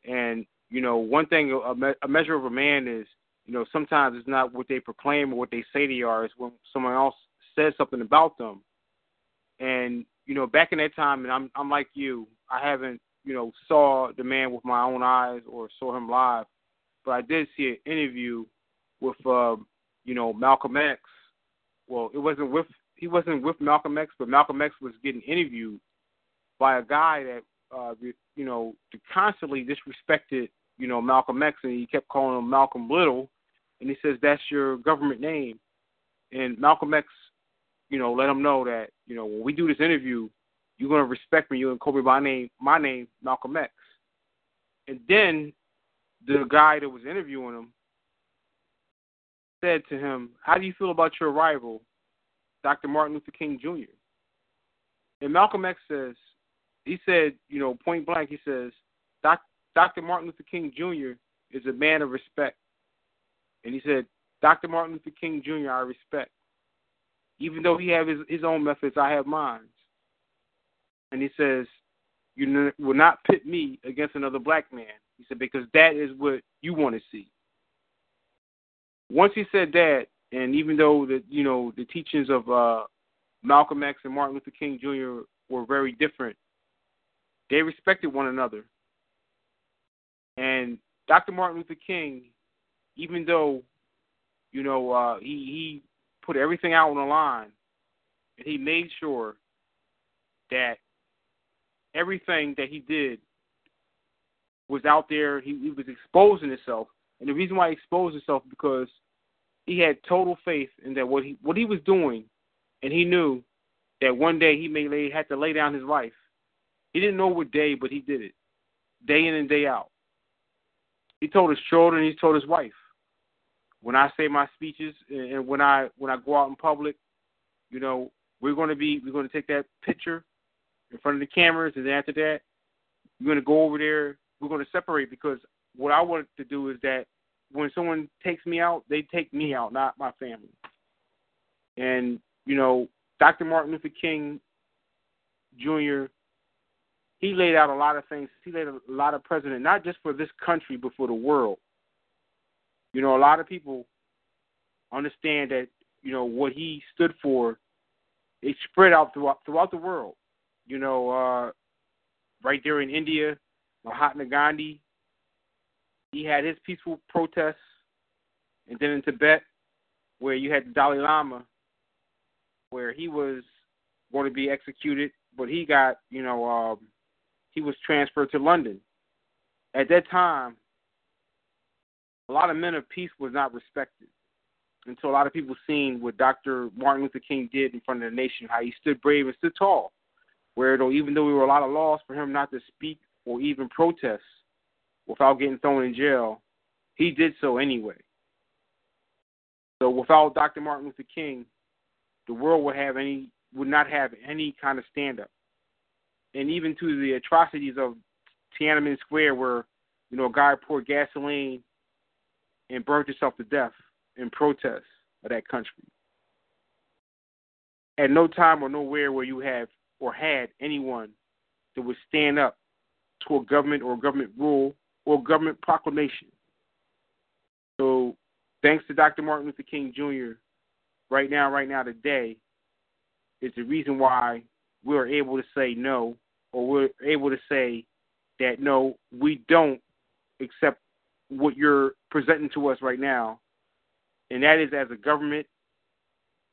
And you know, one thing a, me- a measure of a man is, you know, sometimes it's not what they proclaim or what they say they are. It's when someone else says something about them. And you know, back in that time, and I'm I'm like you, I haven't you know saw the man with my own eyes or saw him live, but I did see an interview with uh, you know Malcolm X. Well, it wasn't with he wasn't with Malcolm X, but Malcolm X was getting interviewed by a guy that uh, you know constantly disrespected you know Malcolm X, and he kept calling him Malcolm Little, and he says that's your government name, and Malcolm X you know, let him know that, you know, when we do this interview, you're gonna respect me, you're gonna call me by name my name, Malcolm X. And then the guy that was interviewing him said to him, How do you feel about your rival, Dr. Martin Luther King Jr.? And Malcolm X says, he said, you know, point blank, he says, Dr. Martin Luther King Jr. is a man of respect. And he said, Dr. Martin Luther King Jr. I respect. Even though he have his, his own methods, I have mine. And he says, You will not pit me against another black man. He said, Because that is what you want to see. Once he said that, and even though the you know the teachings of uh, Malcolm X and Martin Luther King Jr. were very different, they respected one another. And Dr. Martin Luther King, even though you know uh, he he put everything out on the line, and he made sure that everything that he did was out there. He, he was exposing himself, and the reason why he exposed himself because he had total faith in that what he what he was doing, and he knew that one day he may lay, had to lay down his life. He didn't know what day, but he did it, day in and day out. He told his children, he told his wife, when I say my speeches and when I when I go out in public, you know, we're going to be we're going to take that picture in front of the cameras, and after that, we're going to go over there. We're going to separate because what I want to do is that when someone takes me out, they take me out, not my family. And you know, Dr. Martin Luther King Jr. He laid out a lot of things. He laid a lot of precedent, not just for this country, but for the world. You know, a lot of people understand that you know what he stood for. It spread out throughout throughout the world. You know, uh, right there in India, Mahatma Gandhi, he had his peaceful protests, and then in Tibet, where you had the Dalai Lama, where he was going to be executed, but he got, you know, um, he was transferred to London. At that time, a lot of men of peace was not respected until a lot of people seen what Dr. Martin Luther King did in front of the nation, how he stood brave and stood tall. Where though even though there were a lot of laws for him not to speak or even protest without getting thrown in jail, he did so anyway. So without Dr. Martin Luther King, the world would have any would not have any kind of stand up. And even to the atrocities of Tiananmen Square where, you know, a guy poured gasoline and burned yourself to death in protest of that country. At no time or nowhere where you have or had anyone that would stand up to a government or a government rule or government proclamation. So, thanks to Dr. Martin Luther King Jr., right now, right now, today, is the reason why we're able to say no, or we're able to say that no, we don't accept what you're presenting to us right now, and that is as a government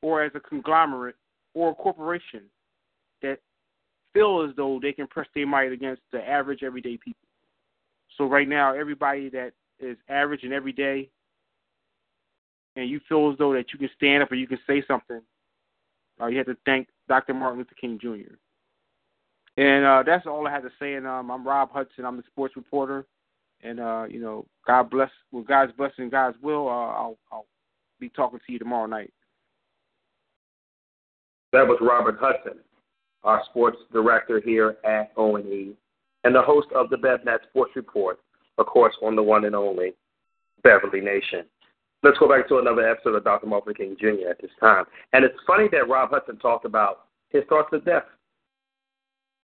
or as a conglomerate or a corporation that feel as though they can press their might against the average everyday people. So right now, everybody that is average and everyday, and you feel as though that you can stand up or you can say something, uh, you have to thank Dr. Martin Luther King Jr. And uh, that's all I had to say. And um, I'm Rob Hudson. I'm the sports reporter. And uh, you know, God bless with God's blessing, God's will. Uh, I'll, I'll be talking to you tomorrow night. That was Robert Hudson, our sports director here at O&E, and the host of the BevNat Sports Report, of course, on the one and only Beverly Nation. Let's go back to another episode of Dr. Martin Luther King Jr. at this time. And it's funny that Rob Hudson talked about his thoughts of death.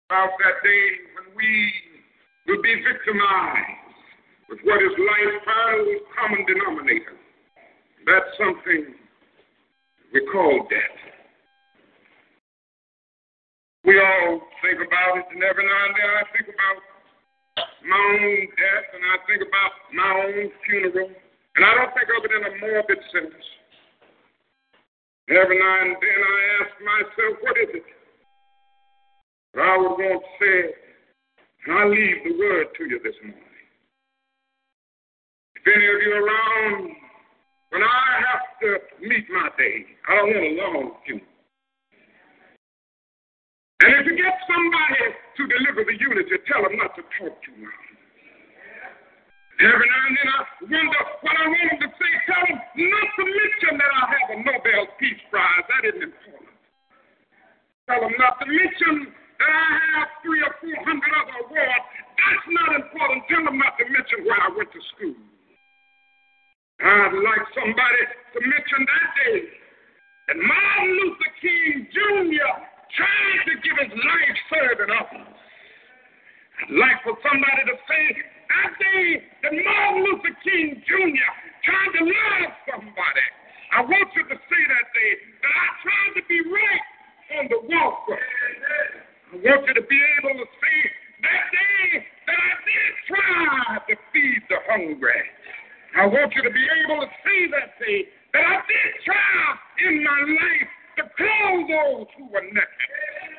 About that day when we will be victimized what is life's final common denominator. That's something we call death. We all think about it, and every now and then I think about my own death, and I think about my own funeral, and I don't think of it in a morbid sense. Every now and then I ask myself, what is it? But I would want to say, and I leave the word to you this morning. Any of you around when I have to meet my day, I don't want a long funeral. And if you get somebody to deliver the eulogy, tell them not to talk too much. Every now and then I wonder what I want them to say. Tell them not to mention that I have a Nobel Peace Prize. That isn't important. Tell them not to mention that I have three or four hundred other awards. That's not important. Tell them not to mention where I went to school. I'd like somebody to mention that day that Martin Luther King Jr. tried to give his life serving others. I'd like for somebody to say that day that Martin Luther King Jr. tried to love somebody. I want you to say that day that I tried to be right on the walkway. I want you to be able to say that day that I did try to feed the hungry. I want you to be able to say that day that I did try in my life to clothe those who were naked.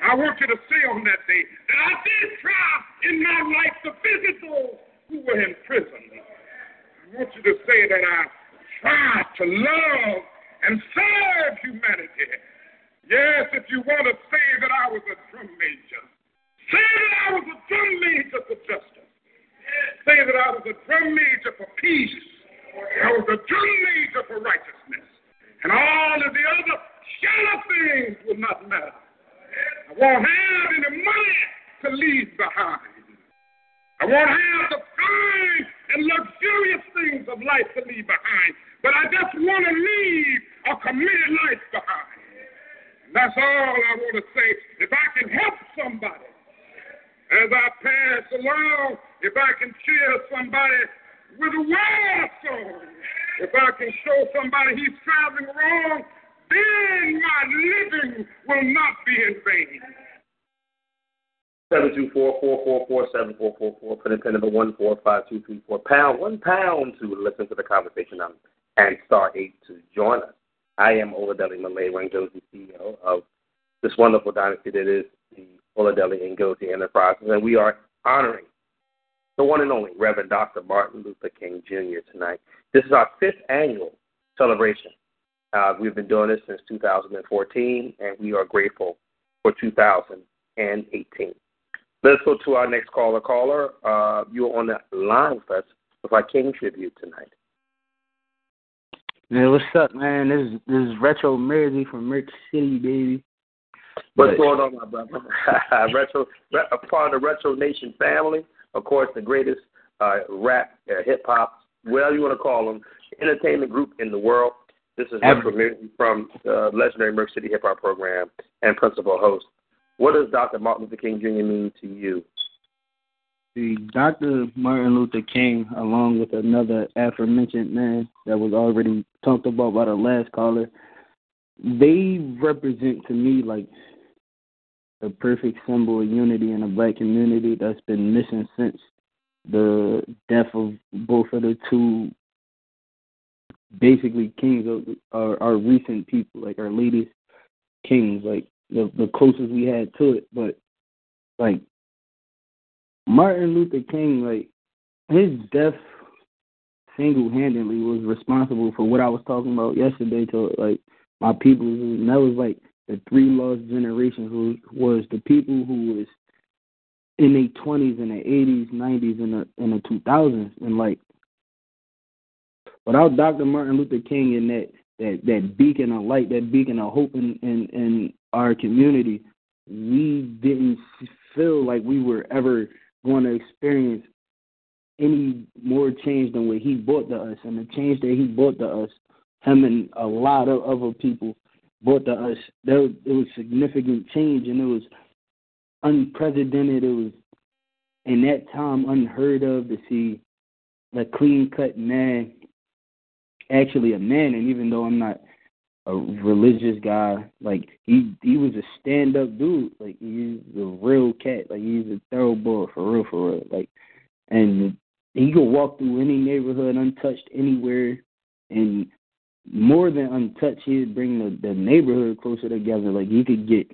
I want you to say on that day that I did try in my life to visit those who were in prison. I want you to say that I tried to love and serve humanity. Yes, if you want to say that I was a drum major, say that I was a drum major for justice. Say that I was a drum major for peace. I was a drum major for righteousness. And all of the other shallow things will not matter. I won't have any money to leave behind. I won't have the fine and luxurious things of life to leave behind. But I just want to leave a committed life behind. And that's all I want to say. If I can help somebody as I pass along, if I can cheer somebody with a word song. If I can show somebody he's traveling wrong, then my living will not be in vain. Seven two four four four four seven four four four. Put in pin number one four five two three four pound one pound to listen to the conversation on and star eight to join us. I am Oladeli Malay Josie, CEO of this wonderful dynasty that is the Oladeli Ngozi Enterprises, and we are honoring the one and only Reverend Dr. Martin Luther King Jr. tonight. This is our fifth annual celebration. Uh, we've been doing this since 2014, and we are grateful for 2018. Let's go to our next caller. Caller, uh, you're on the line with us with our King tribute tonight. Man, what's up, man? This is this is Retro Mersey from Merch City, baby. What's but, going on, my brother? [laughs] retro, a part of the Retro Nation family of course, the greatest uh, rap, uh, hip hop, whatever you want to call them, entertainment group in the world. This is Ever. from the legendary Merc City Hip Hop Program and principal host. What does Dr. Martin Luther King Jr. mean to you? See, Dr. Martin Luther King, along with another aforementioned man that was already talked about by the last caller, they represent to me like a perfect symbol of unity in the black community that's been missing since the death of both of the two basically kings of our, our recent people, like our latest kings, like the the closest we had to it. But like Martin Luther King, like his death single handedly was responsible for what I was talking about yesterday to like my people and that was like the three lost generations was, was the people who was in their twenties and the eighties, nineties, and the in the two thousands, and like without Dr. Martin Luther King and that that that beacon of light, that beacon of hope in in, in our community, we didn't feel like we were ever going to experience any more change than what he brought to us. And the change that he brought to us, him and a lot of other people brought to us, there it was significant change and it was unprecedented. It was in that time unheard of to see a clean cut man, actually a man. And even though I'm not a religious guy, like he he was a stand up dude. Like he's a real cat. Like he's a thoroughbred for real, for real. Like and he could walk through any neighborhood untouched anywhere and more than untouched, he'd bring the, the neighborhood closer together. Like he could get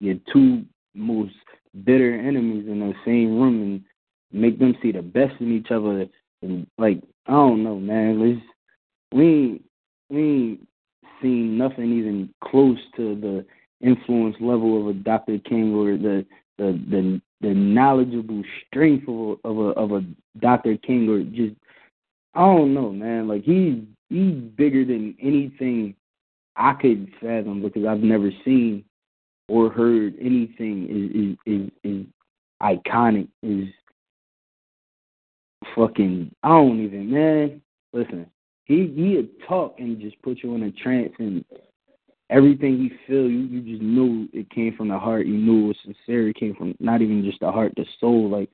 your two most bitter enemies in the same room and make them see the best in each other. And like I don't know, man. Let's, we we seen nothing even close to the influence level of a Dr. King or the the the, the knowledgeable strength of a, of a of a Dr. King or just I don't know, man. Like he he's bigger than anything I could fathom because I've never seen or heard anything is is is, is iconic is fucking I don't even man. Listen, he he'd talk and just put you in a trance and everything he feel you you just knew it came from the heart. You knew it was sincere. It came from not even just the heart, the soul. Like,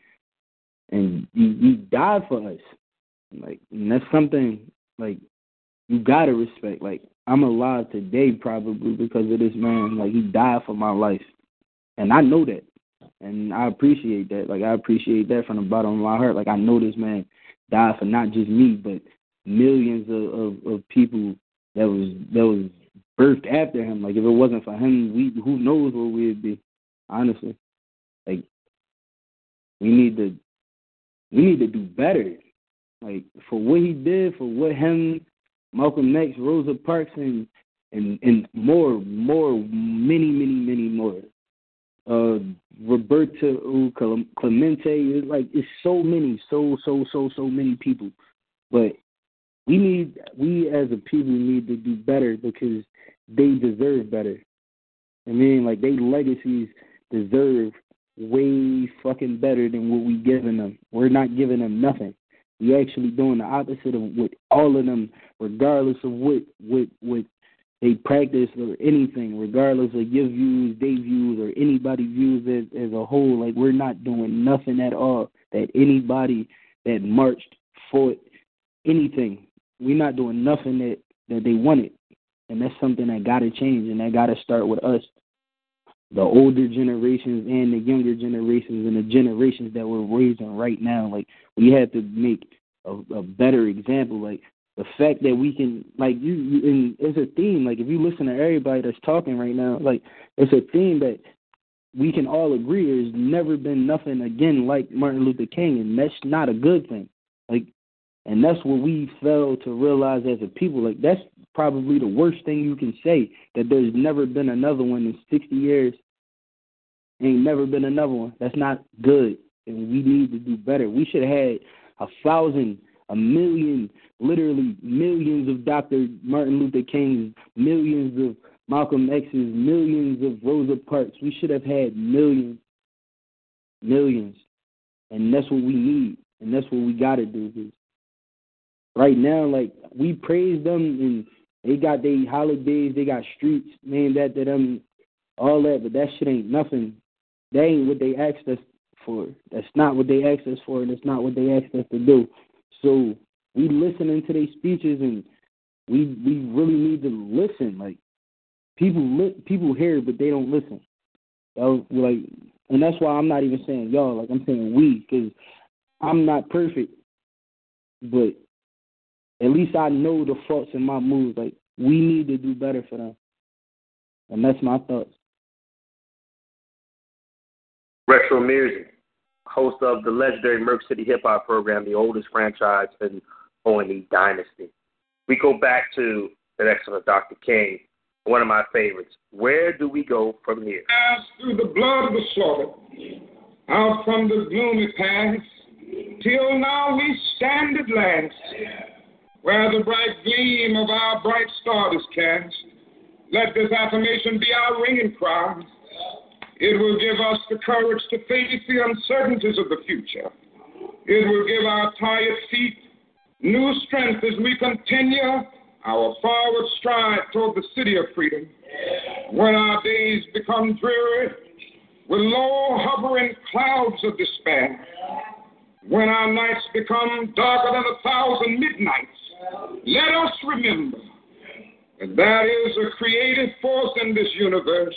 and he he died for us. Like, and that's something like you gotta respect. Like, I'm alive today probably because of this man. Like, he died for my life, and I know that, and I appreciate that. Like, I appreciate that from the bottom of my heart. Like, I know this man died for not just me, but millions of, of, of people that was that was birthed after him. Like if it wasn't for him, we who knows where we'd be. Honestly, like we need to we need to do better. Like for what he did, for what him, Malcolm X, Rosa Parks, and and and more, more, many, many, many more. Uh, Roberto Clemente, like it's so many, so so so so many people, but we need we as a people need to do better because they deserve better. I mean, like they legacies deserve way fucking better than what we giving them. We're not giving them nothing. We actually doing the opposite of what all of them, regardless of what what what they practice or anything, regardless of your views, their views, or anybody views as as a whole. Like we're not doing nothing at all that anybody that marched, fought, anything. We're not doing nothing that that they wanted. And that's something that got to change, and that got to start with us, the older generations and the younger generations, and the generations that we're raising right now. Like we have to make a, a better example. Like the fact that we can, like you, you and it's a theme. Like if you listen to everybody that's talking right now, like it's a theme that we can all agree there's never been nothing again like Martin Luther King, and that's not a good thing. Like and that's what we fail to realize as a people. Like that's probably the worst thing you can say that there's never been another one in 60 years. Ain't never been another one. That's not good, and we need to do better. We should have had a thousand, a million, literally millions of Dr. Martin Luther King's, millions of Malcolm X's, millions of Rosa Parks. We should have had millions, millions, and that's what we need, and that's what we got to do right now, like we praise them and they got their holidays, they got streets man, that after them, um, all that, but that shit ain't nothing. That ain't what they asked us for. That's not what they asked us for, and that's not what they asked us to do. So we listening to their speeches, and we we really need to listen. Like people li- people hear, but they don't listen. That like, and that's why I'm not even saying y'all. Like I'm saying we, because I'm not perfect, but at least I know the faults in my moves. Like we need to do better for them, and that's my thoughts. Retro Music, host of the legendary Merc City Hip Hop program, the oldest franchise in O&E Dynasty. We go back to the excellent Dr. King, one of my favorites. Where do we go from here? As through the blood of the slaughter, out from the gloomy past, till now we stand at last where the bright gleam of our bright star is cast. Let this affirmation be our ringing cry. It will give us the courage to face the uncertainties of the future It will give our tired feet new strength as we continue our forward stride toward the city of freedom. When our days become dreary with low hovering clouds of despair, when our nights become darker than a thousand midnights, let us remember that there is a creative force in this universe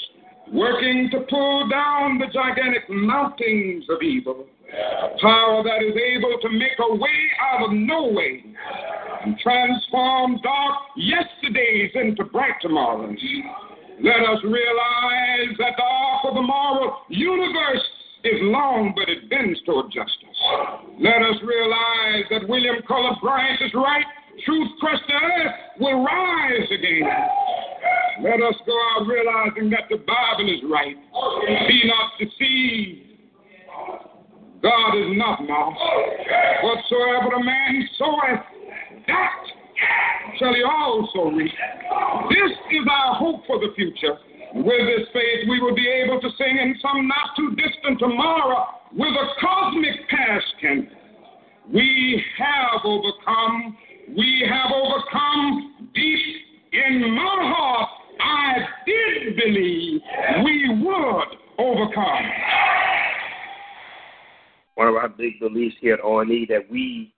working to pull down the gigantic mountains of evil. A power that is able to make a way out of no way and transform dark yesterdays into bright tomorrows. Let us realize that the arc of the moral universe is long, but it bends toward justice. Let us realize that William Cullen Bryant is right. Truth crushed the earth will rise again. Let us go out realizing that the Bible is right. Be not deceived. God is not mocked. Whatsoever a man soweth, that shall he also reap. This is our hope for the future. With this faith, we will be able to sing in some not too distant tomorrow with a cosmic past We have overcome. We have overcome deep in my heart. I did believe we would overcome. One of our big beliefs here at ONE that we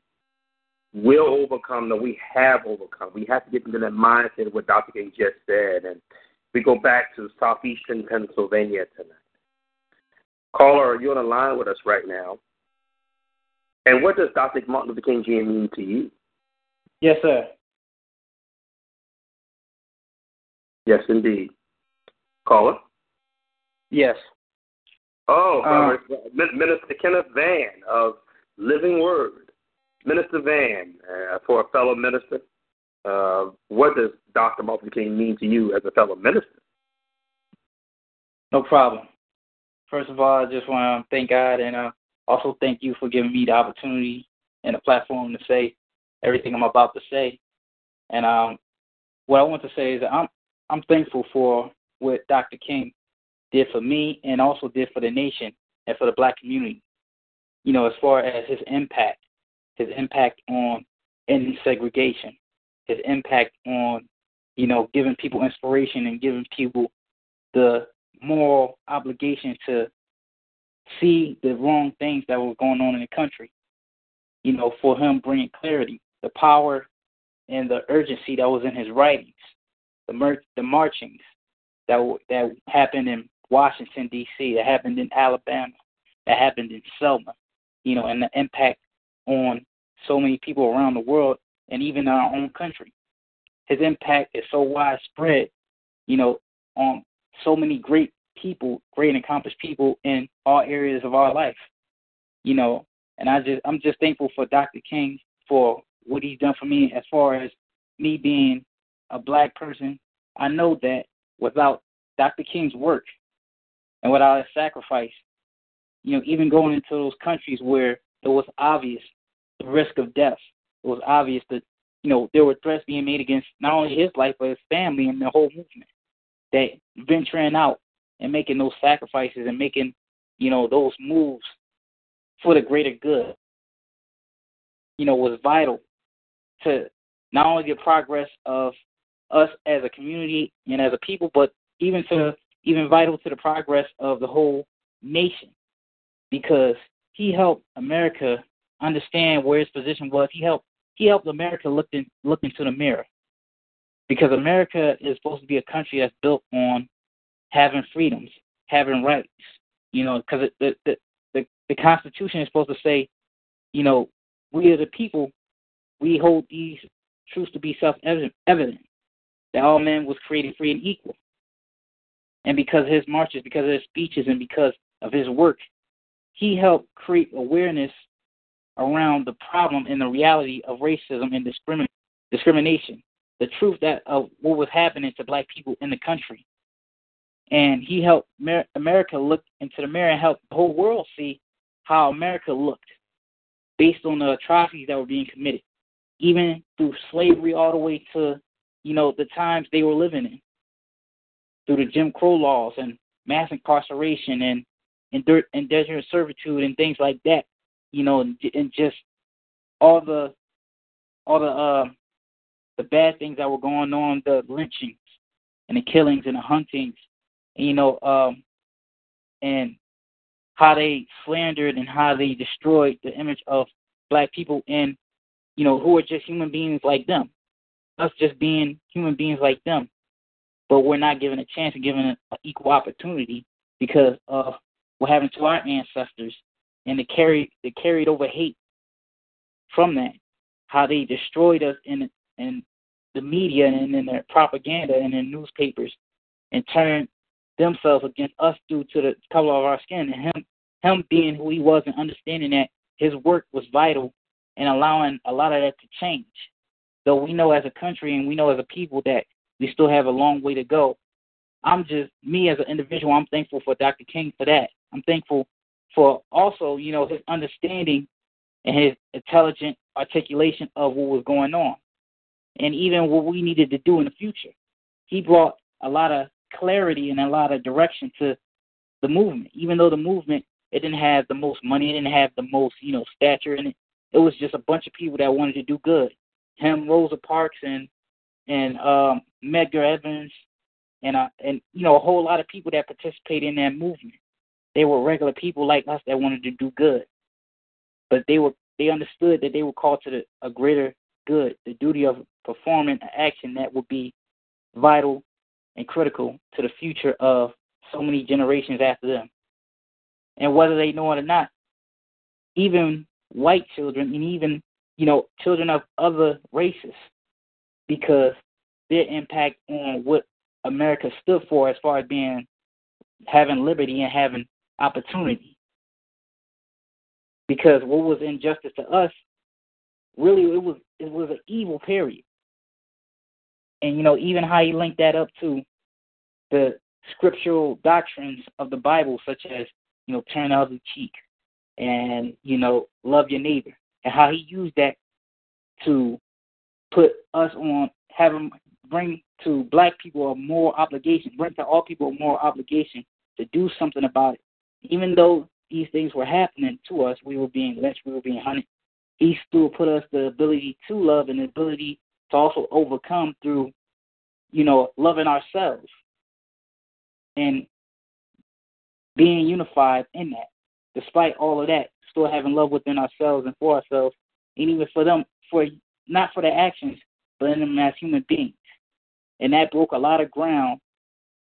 will overcome, that we have overcome. We have to get into that mindset of what Dr. King just said. And we go back to southeastern Pennsylvania tonight. Caller, you're on the line with us right now. And what does Dr. Martin Luther King Jr. mean to you? Yes, sir. Yes, indeed. Caller? Yes. Oh, uh, Minister Kenneth Van of Living Word. Minister Van, uh, for a fellow minister, uh, what does Dr. Martin Luther King mean to you as a fellow minister? No problem. First of all, I just want to thank God and uh, also thank you for giving me the opportunity and the platform to say everything I'm about to say. And um, what I want to say is I'm I'm thankful for what Dr. King did for me and also did for the nation and for the black community. You know, as far as his impact, his impact on ending segregation, his impact on, you know, giving people inspiration and giving people the moral obligation to see the wrong things that were going on in the country. You know, for him bringing clarity, the power and the urgency that was in his writings, the mer- the marchings that that happened in Washington D.C., that happened in Alabama, that happened in Selma, you know, and the impact on so many people around the world and even in our own country. His impact is so widespread, you know, on so many great people, great and accomplished people in all areas of our life. You know, and I just I'm just thankful for Dr. King for what he's done for me as far as me being a black person. I know that without Dr. King's work and without his sacrifice, you know, even going into those countries where it was obvious the risk of death. It was obvious that you know there were threats being made against not only his life but his family and the whole movement. That venturing out and making those sacrifices and making you know those moves for the greater good, you know, was vital to not only the progress of us as a community and as a people, but even to even vital to the progress of the whole nation, because he helped America understand where his position was. He helped he helped America look in, look into the mirror because America is supposed to be a country that's built on having freedoms, having rights. You know, because the, the the the Constitution is supposed to say, you know, we are the people. We hold these truths to be self-evident that all men was created free and equal. And because of his marches, because of his speeches, and because of his work, he helped create awareness around the problem and the reality of racism and discrimin- discrimination, the truth that of what was happening to black people in the country. And he helped Mer- America look into the mirror and help the whole world see how America looked based on the atrocities that were being committed, even through slavery all the way to, you know, the times they were living in, through the Jim Crow laws and mass incarceration and and indentured servitude and things like that you know, and, and just all the all the uh, the bad things that were going on, the lynchings and the killings and the huntings, and, you know, um, and how they slandered and how they destroyed the image of black people and you know who are just human beings like them, us just being human beings like them, but we're not given a chance and given an equal opportunity because of what happened to our ancestors and the carried the carried over hate from that, how they destroyed us in in the media and in their propaganda and in newspapers, and turned themselves against us due to the color of our skin. And him him being who he was and understanding that his work was vital and allowing a lot of that to change. Though we know as a country and we know as a people that we still have a long way to go. I'm just me as an individual. I'm thankful for Dr. King for that. I'm thankful for also, you know, his understanding and his intelligent articulation of what was going on, and even what we needed to do in the future. He brought a lot of clarity and a lot of direction to the movement, even though the movement it didn't have the most money, it didn't have the most, you know, stature in it. It was just a bunch of people that wanted to do good. Him, Rosa Parks, and and um, Medgar Evers, and uh, and you know a whole lot of people that participated in that movement. They were regular people like us that wanted to do good, but they were they understood that they were called to the, a greater good, the duty of performing an action that would be vital and critical to the future of so many generations after them. And whether they know it or not, even white children and even you know children of other races, because their impact on what America stood for as far as being having liberty and having opportunity. Because what was injustice to us, really it was it was an evil period. And you know, even how he linked that up to the scriptural doctrines of the Bible, such as, you know, turn out the cheek and, you know, love your neighbor. And how he used that to put us on having bring to black people a more obligation, bring to all people a more obligation to do something about it. Even though these things were happening to us, we were being lynched, we were being hunted. He still put us the ability to love and the ability to also overcome through, you know, loving ourselves and being unified in that. Despite all of that, still having love within ourselves and for ourselves, and even for them, for not for their actions, but in them as human beings. And that broke a lot of ground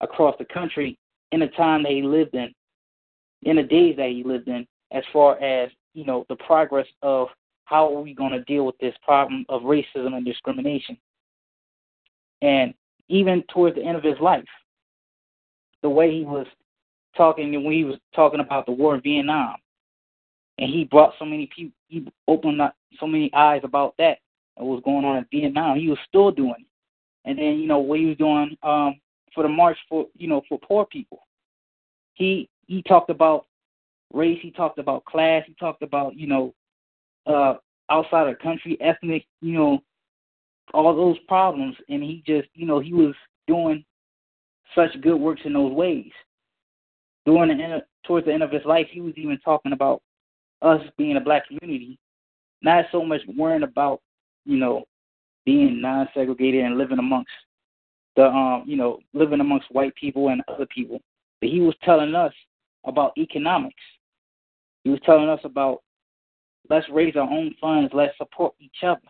across the country in the time that he lived in, in the days that he lived in, as far as, you know, the progress of how are we going to deal with this problem of racism and discrimination. And even towards the end of his life, the way he was talking when he was talking about the war in Vietnam, and he brought so many people, he opened up so many eyes about that and what was going on in Vietnam. He was still doing it, and then you know what he was doing um, for the march for you know for poor people. He he talked about race. He talked about class. He talked about you know uh, outside of country, ethnic, you know, all those problems, and he just you know he was doing such good works in those ways. During the end, towards the end of his life, he was even talking about us being a black community, not so much worrying about you know being non-segregated and living amongst the um you know living amongst white people and other people, but he was telling us about economics. He was telling us about let's raise our own funds, let's support each other.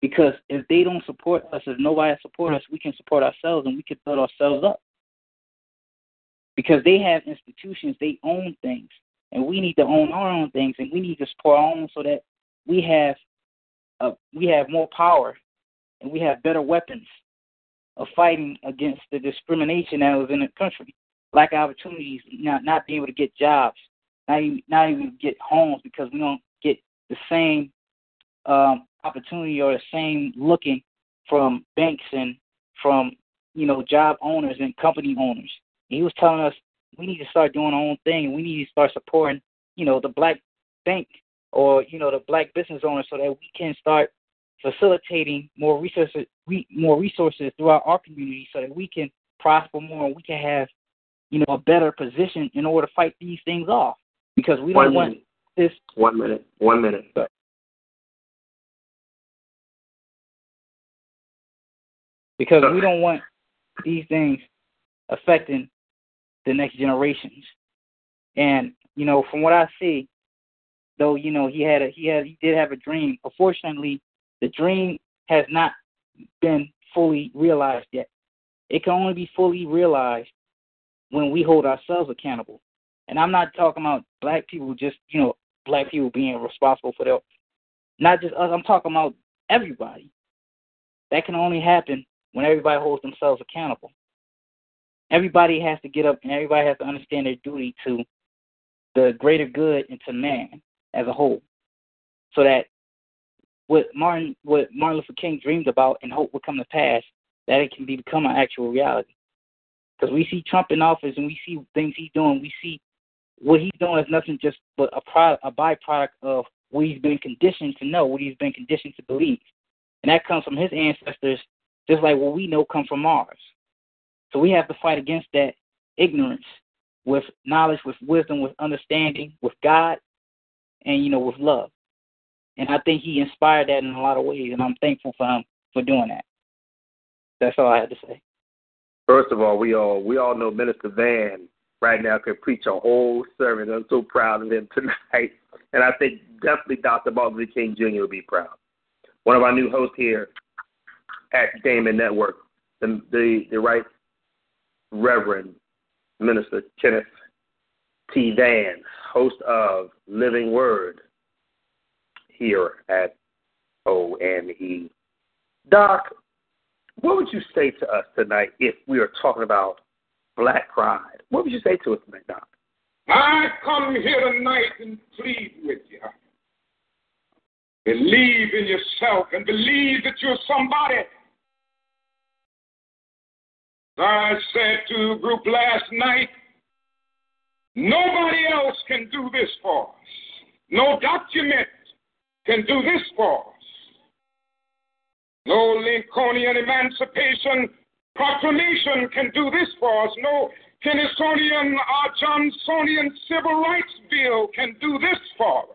Because if they don't support us, if nobody supports us, we can support ourselves and we can build ourselves up. Because they have institutions, they own things, and we need to own our own things, and we need to support our own so that we have uh, we have more power and we have better weapons of fighting against the discrimination that was in the country, lack of opportunities, not not being able to get jobs, not even not even get homes because we don't get the same um, opportunity or the same looking from banks and from you know job owners and company owners. He was telling us we need to start doing our own thing. And we need to start supporting you know the black bank or you know the black business owners so that we can start facilitating more resources more resources throughout our community so that we can prosper more and we can have you know a better position in order to fight these things off because we don't want his one minute. One minute. because we don't want these things affecting the next generations. And you know, from what I see, though, you know, he had a he had he did have a dream. Unfortunately, the dream has not been fully realized yet. It can only be fully realized when we hold ourselves accountable. And I'm not talking about black people just, you know, black people being responsible for their not just us, I'm talking about everybody. That can only happen when everybody holds themselves accountable. Everybody has to get up and everybody has to understand their duty to the greater good and to man as a whole. So that what Martin what Martin Luther King dreamed about and hope would come to pass, that it can be become an actual reality. Because we see Trump in office and we see things he's doing, we see what he's doing is nothing just but a product, a byproduct of what he's been conditioned to know, what he's been conditioned to believe, and that comes from his ancestors, just like what we know come from ours. So we have to fight against that ignorance with knowledge, with wisdom, with understanding, with God, and you know, with love. And I think he inspired that in a lot of ways, and I'm thankful for him for doing that. That's all I had to say. First of all, we all we all know Minister Van right now could preach a whole sermon. I'm so proud of him [laughs] tonight, and I think definitely Dr. Martin Luther King Jr. would be proud. One of our new hosts here at Damon Network, the the, the right Reverend Minister Kenneth T. Van, host of Living Word here at ONE. Doc, what would you say to us tonight if we are talking about black pride? What would you say to us tonight, Doc? I come here tonight and plead with you. Believe in yourself and believe that you're somebody. I said to the group last night, nobody else can do this for us. No document can do this for us. No Lincolnian Emancipation Proclamation can do this for us. No Kennedyan or Johnsonian Civil Rights Bill can do this for us.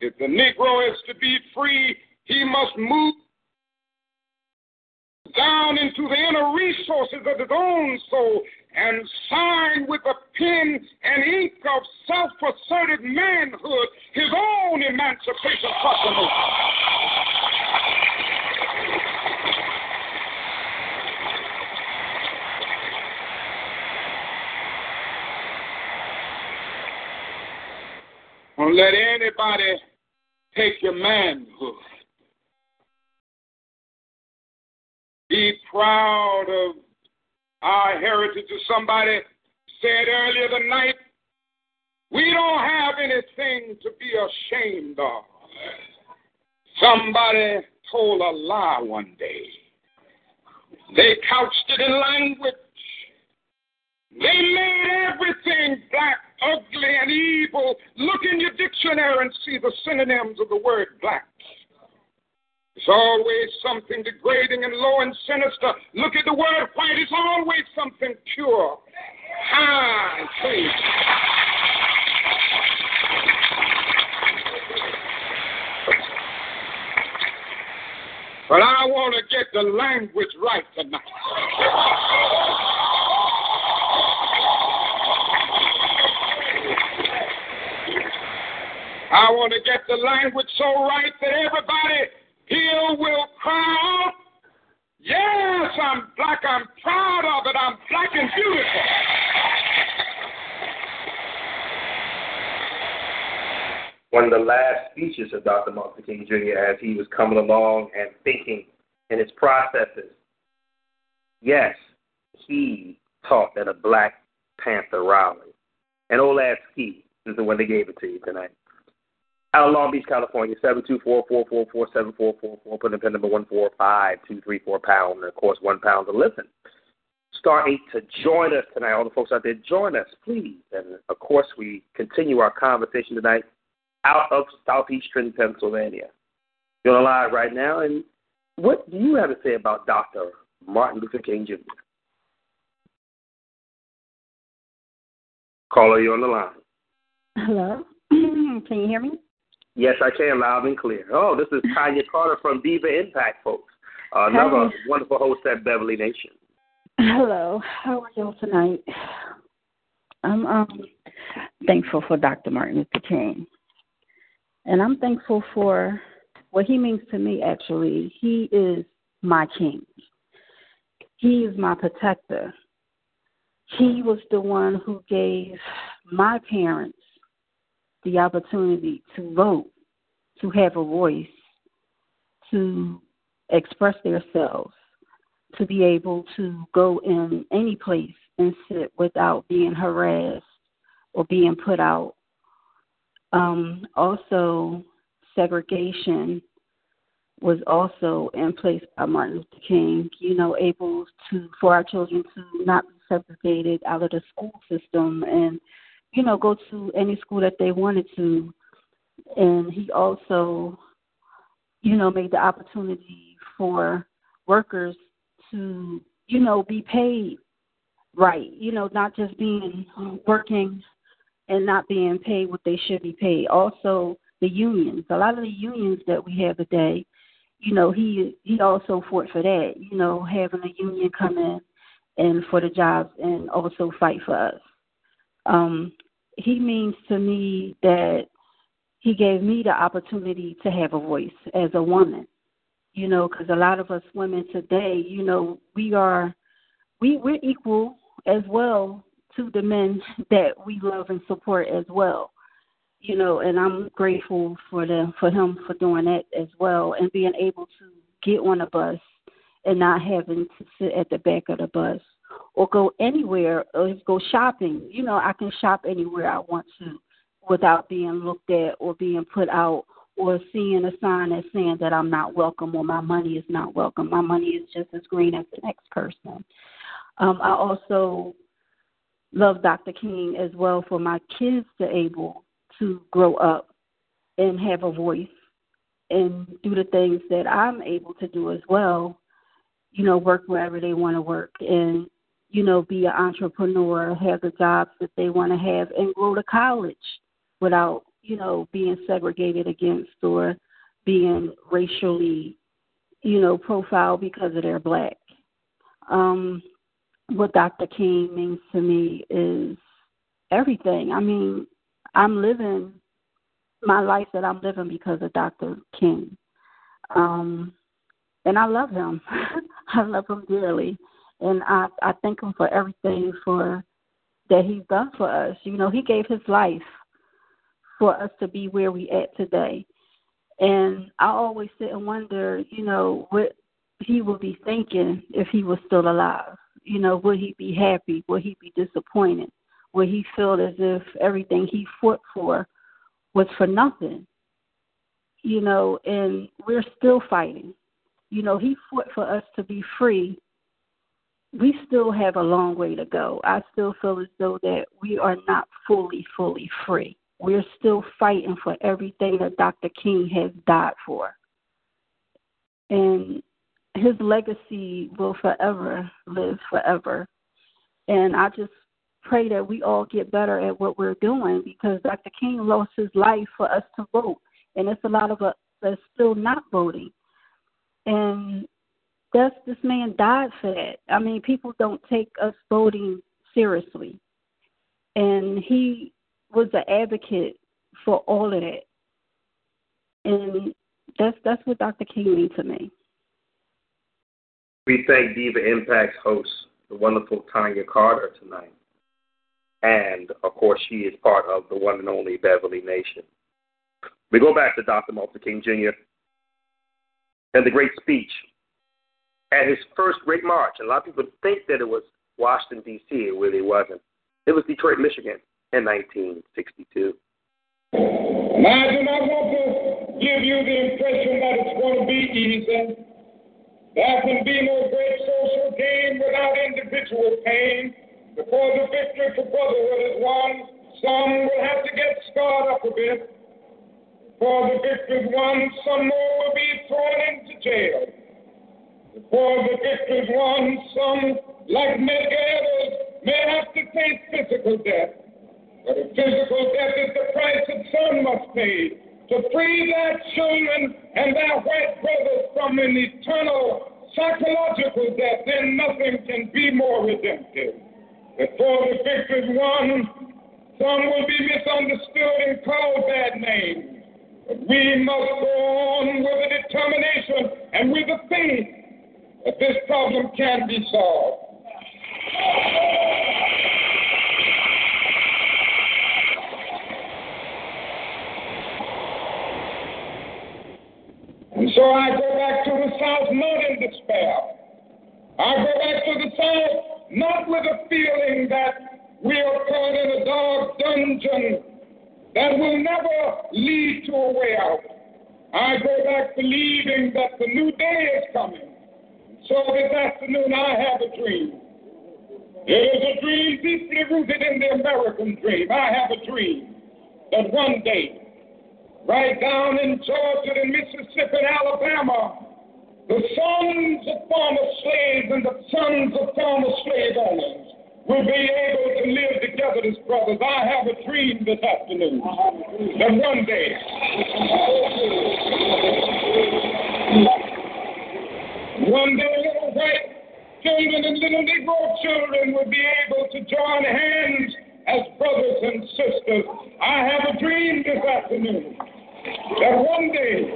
If the Negro is to be free, he must move down into the inner resources of his own soul and sign with a pen and ink of self asserted manhood his own emancipation proclamation. Don't let anybody take your manhood. Be proud of our heritage. As somebody said earlier tonight, we don't have anything to be ashamed of. Somebody told a lie one day. They couched it in language. They made everything black, ugly, and evil. Look in your dictionary and see the synonyms of the word black. It's always something degrading and low and sinister. Look at the word white. It's always something pure, high, and. But I want to get the language right tonight. I want to get the language so right that everybody here will cry Yes, I'm black. I'm proud of it. I'm black and beautiful. One of the last speeches of Dr. Martin King Jr. as he was coming along and thinking in his processes. Yes, he taught at a Black Panther rally. And old ass ski is the one they gave it to you tonight out of Long Beach, California, 724-444-4744. Put in pin number 145234 pound, and of course, one pound to listen. Star 8 to join us tonight. All the folks out there, join us, please. And of course, we continue our conversation tonight out of southeastern Pennsylvania. You're on live right now, and what do you have to say about Dr. Martin Luther King Jr.? Caller, you're on the line. Hello. [clears throat] Can you hear me? Yes, I can, loud and clear. Oh, this is [laughs] Tanya Carter from Diva Impact, folks. Uh, another wonderful host at Beverly Nation. Hello. How are y'all tonight? I'm um thankful for Dr. Martin Luther King. And I'm thankful for what he means to me actually. He is my king. He is my protector. He was the one who gave my parents the opportunity to vote, to have a voice, to express themselves, to be able to go in any place and sit without being harassed or being put out. Um, also, segregation was also in place by Martin Luther King, you know, able to for our children to not be segregated out of the school system and, you know, go to any school that they wanted to. And he also, you know, made the opportunity for workers to, you know, be paid right, you know, not just being working and not being paid what they should be paid. Also the unions. A lot of the unions that we have today, you know, he he also fought for that, you know, having a union come in and for the jobs and also fight for us. Um, he means to me that he gave me the opportunity to have a voice as a woman, you know, because a lot of us women today, you know, we are we we're equal as well to the men [laughs] that we love and support as well you know, and I'm grateful for the for him for doing that as well and being able to get on a bus and not having to sit at the back of the bus or go anywhere or go shopping. You know, I can shop anywhere I want to without being looked at or being put out or seeing a sign that's saying that I'm not welcome or my money is not welcome. My money is just as green as the next person. Um, I also love Dr. King as well for my kids to able to grow up and have a voice and do the things that I'm able to do as well. You know, work wherever they want to work and, you know, be an entrepreneur, have the jobs that they want to have, and go to college without, you know, being segregated against or being racially, you know, profiled because of their black. Um, what Dr. King means to me is everything. I mean, I'm living my life that I'm living because of Dr. King. Um, and I love him. [laughs] I love him dearly. And I, I thank him for everything for that he's done for us. You know, he gave his life for us to be where we at today. And I always sit and wonder, you know, what he would be thinking if he was still alive. You know, would he be happy? Would he be disappointed? Would he feel as if everything he fought for was for nothing? You know, and we're still fighting. You know, he fought for us to be free. We still have a long way to go. I still feel as though that we are not fully, fully free. We're still fighting for everything that Dr. King has died for. And his legacy will forever live forever. And I just pray that we all get better at what we're doing because Dr. King lost his life for us to vote. And it's a lot of us that's still not voting. And that's this man died for that. I mean, people don't take us voting seriously. And he was an advocate for all of that. And that's that's what Dr. King means to me. We thank Diva Impact's host, the wonderful Tanya Carter, tonight. And, of course, she is part of the one and only Beverly Nation. We go back to Dr. Martin King Jr. and the great speech at his first great march. And a lot of people think that it was Washington, D.C. It really wasn't. It was Detroit, Michigan in 1962. Now, I want to give you the impression that it's going to be easy. There can be no great social gain without individual pain. Before the victory for brotherhood is won, some will have to get scarred up a bit. Before the victory is won, some more will be thrown into jail. Before the victory is won, some, like many others, may have to face physical death. But a physical death is the price that son must pay to free their children and their white brothers from an eternal psychological death, then nothing can be more redemptive. Before the victory is won, some will be misunderstood and called bad names. But we must go on with a determination and with a faith that this problem can be solved. And so I go back to the South not in despair. I go back to the South not with a feeling that we are caught in a dark dungeon that will never lead to a way out. I go back believing that the new day is coming. So this afternoon I have a dream. It is a dream deeply rooted in the American dream. I have a dream that one day right down in Georgia and Mississippi and Alabama, the sons of former slaves and the sons of former slave owners will be able to live together as brothers. I have a dream this afternoon that one day, one day little white children and little Negro children will be able to join hands as brothers and sisters. I have a dream this afternoon that one day,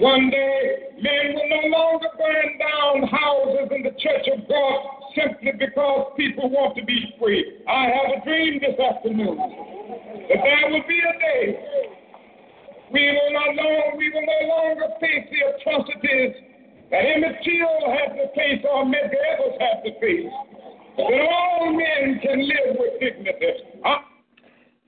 one day, men will no longer burn down houses in the church of God simply because people want to be free. I have a dream this afternoon that there will be a day we will no longer, we will no longer face the atrocities that Emmett Till had to face or Medgar Evers had to face. All men can live with dignity. I,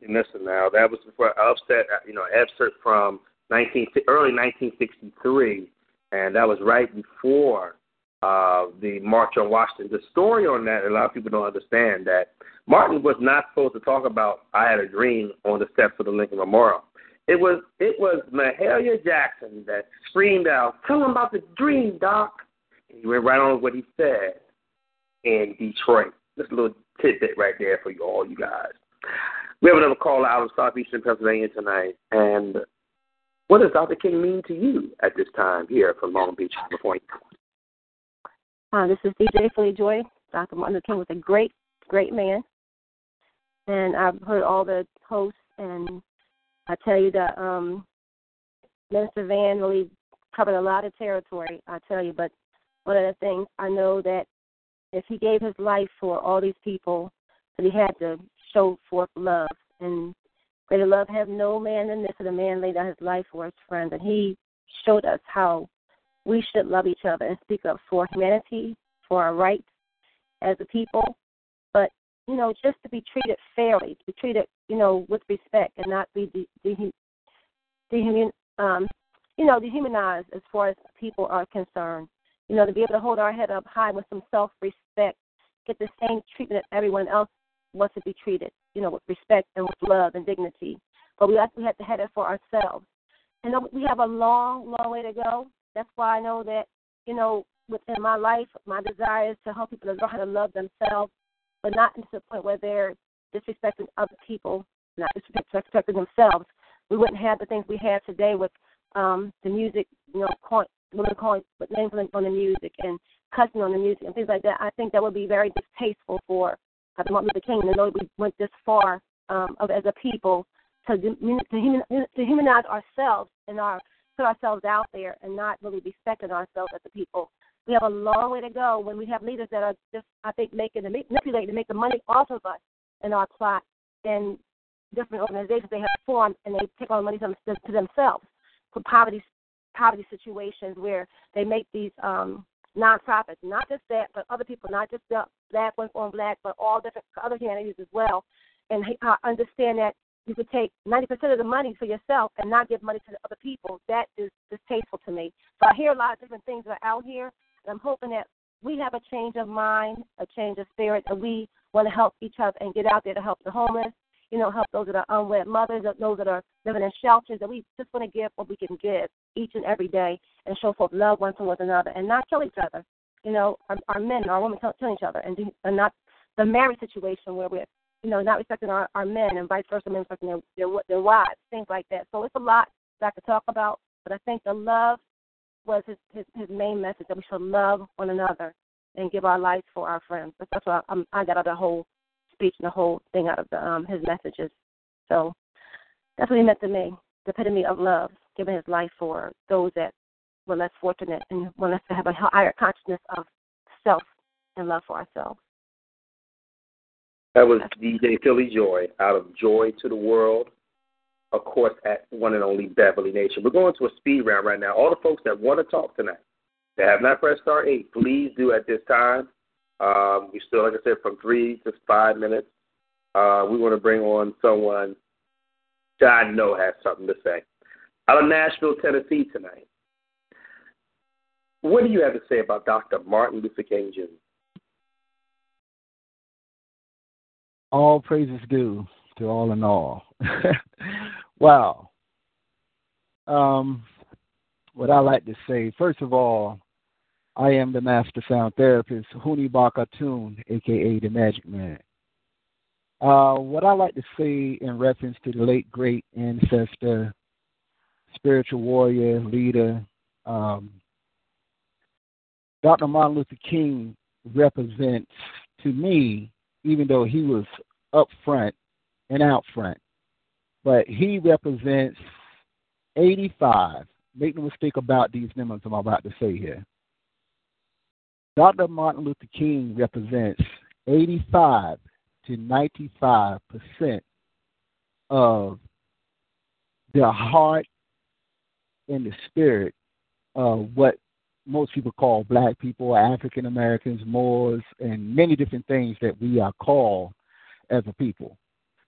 Listen now, that was before upset, you know, excerpt from 19 early 1963, and that was right before uh, the March on Washington. The story on that, a lot of people don't understand that Martin was not supposed to talk about "I Had a Dream" on the steps of the Lincoln Memorial. It was it was Mahalia Jackson that screamed out, "Tell him about the dream, Doc." And he went right on with what he said in Detroit. Just a little tidbit right there for you all, you guys. We have another call out of southeastern Pennsylvania tonight. And what does Dr. King mean to you at this time here from Long Beach, California? Uh, this is DJ Philly Joy. Dr. Martin Luther King was a great, great man. And I've heard all the hosts, and I tell you that um, Minister Van really covered a lot of territory, I tell you. But one of the things I know that if he gave his life for all these people, that he had to show forth love. And greater love have no man than this, that a man laid down his life for his friends. And he showed us how we should love each other and speak up for humanity, for our rights as a people. You know, just to be treated fairly, to be treated, you know, with respect and not be de- de- dehuman, um, you know, dehumanized as far as people are concerned. You know, to be able to hold our head up high with some self respect, get the same treatment that everyone else wants to be treated, you know, with respect and with love and dignity. But we actually have to head it for ourselves. And we have a long, long way to go. That's why I know that, you know, within my life, my desire is to help people to learn how to love themselves, but not to the point where they're disrespecting other people, not disrespecting themselves. We wouldn't have the things we have today with um the music, you know, calling, women calling with names on the music and cussing on the music and things like that. I think that would be very distasteful for Dr. Martin Luther King, and know we went this far um, of, as a people to, to, to humanize ourselves and our put ourselves out there and not really respecting ourselves as a people. We have a long way to go when we have leaders that are just, I think, making the manipulating to make the money off of us in our plot and different organizations they have formed and they take all the money to, to themselves for poverty poverty situations where they make these um nonprofits, not just that, but other people, not just the black ones on black, but all different other humanities as well. And I understand that you could take 90% of the money for yourself and not give money to the other people. That is distasteful to me. So I hear a lot of different things that are out here, and I'm hoping that we have a change of mind, a change of spirit, and we want to help each other and get out there to help the homeless, you know, help those that are unwed mothers, those that are living in shelters, that we just want to give what we can give each and every day and show forth love one to one another and not kill each other. You know, our, our men, our women killing each other and, and not the marriage situation where we're you know not respecting our, our men and vice versa, men respecting their, their their wives, things like that. So it's a lot that I could talk about, but I think the love was his his, his main message that we should love one another and give our lives for our friends. That's, that's what I, I got out of the whole speech and the whole thing out of the, um, his messages. So that's what he meant to me, the epitome of love, giving his life for those that were less fortunate and want us to have a higher consciousness of self and love for ourselves. That was DJ Philly Joy out of Joy to the World, of course, at one and only Beverly Nation. We're going to a speed round right now. All the folks that want to talk tonight, that have not pressed star eight, please do at this time. Um, we still, like I said, from three to five minutes. Uh, we want to bring on someone that I know has something to say. Out of Nashville, Tennessee tonight. What do you have to say about Dr. Martin Luther King Jr.? All praises due to all in all. [laughs] wow. Um, what I like to say, first of all, I am the master sound therapist, Huni Bakatun, aka the Magic Man. Uh, what I like to say in reference to the late great ancestor, spiritual warrior, leader, um, Dr. Martin Luther King represents to me, even though he was up front and out front, but he represents 85. Make no mistake about these numbers I'm about to say here. Dr. Martin Luther King represents 85 to 95 percent of the heart and the spirit of what most people call black people, African Americans, Moors, and many different things that we are called as a people.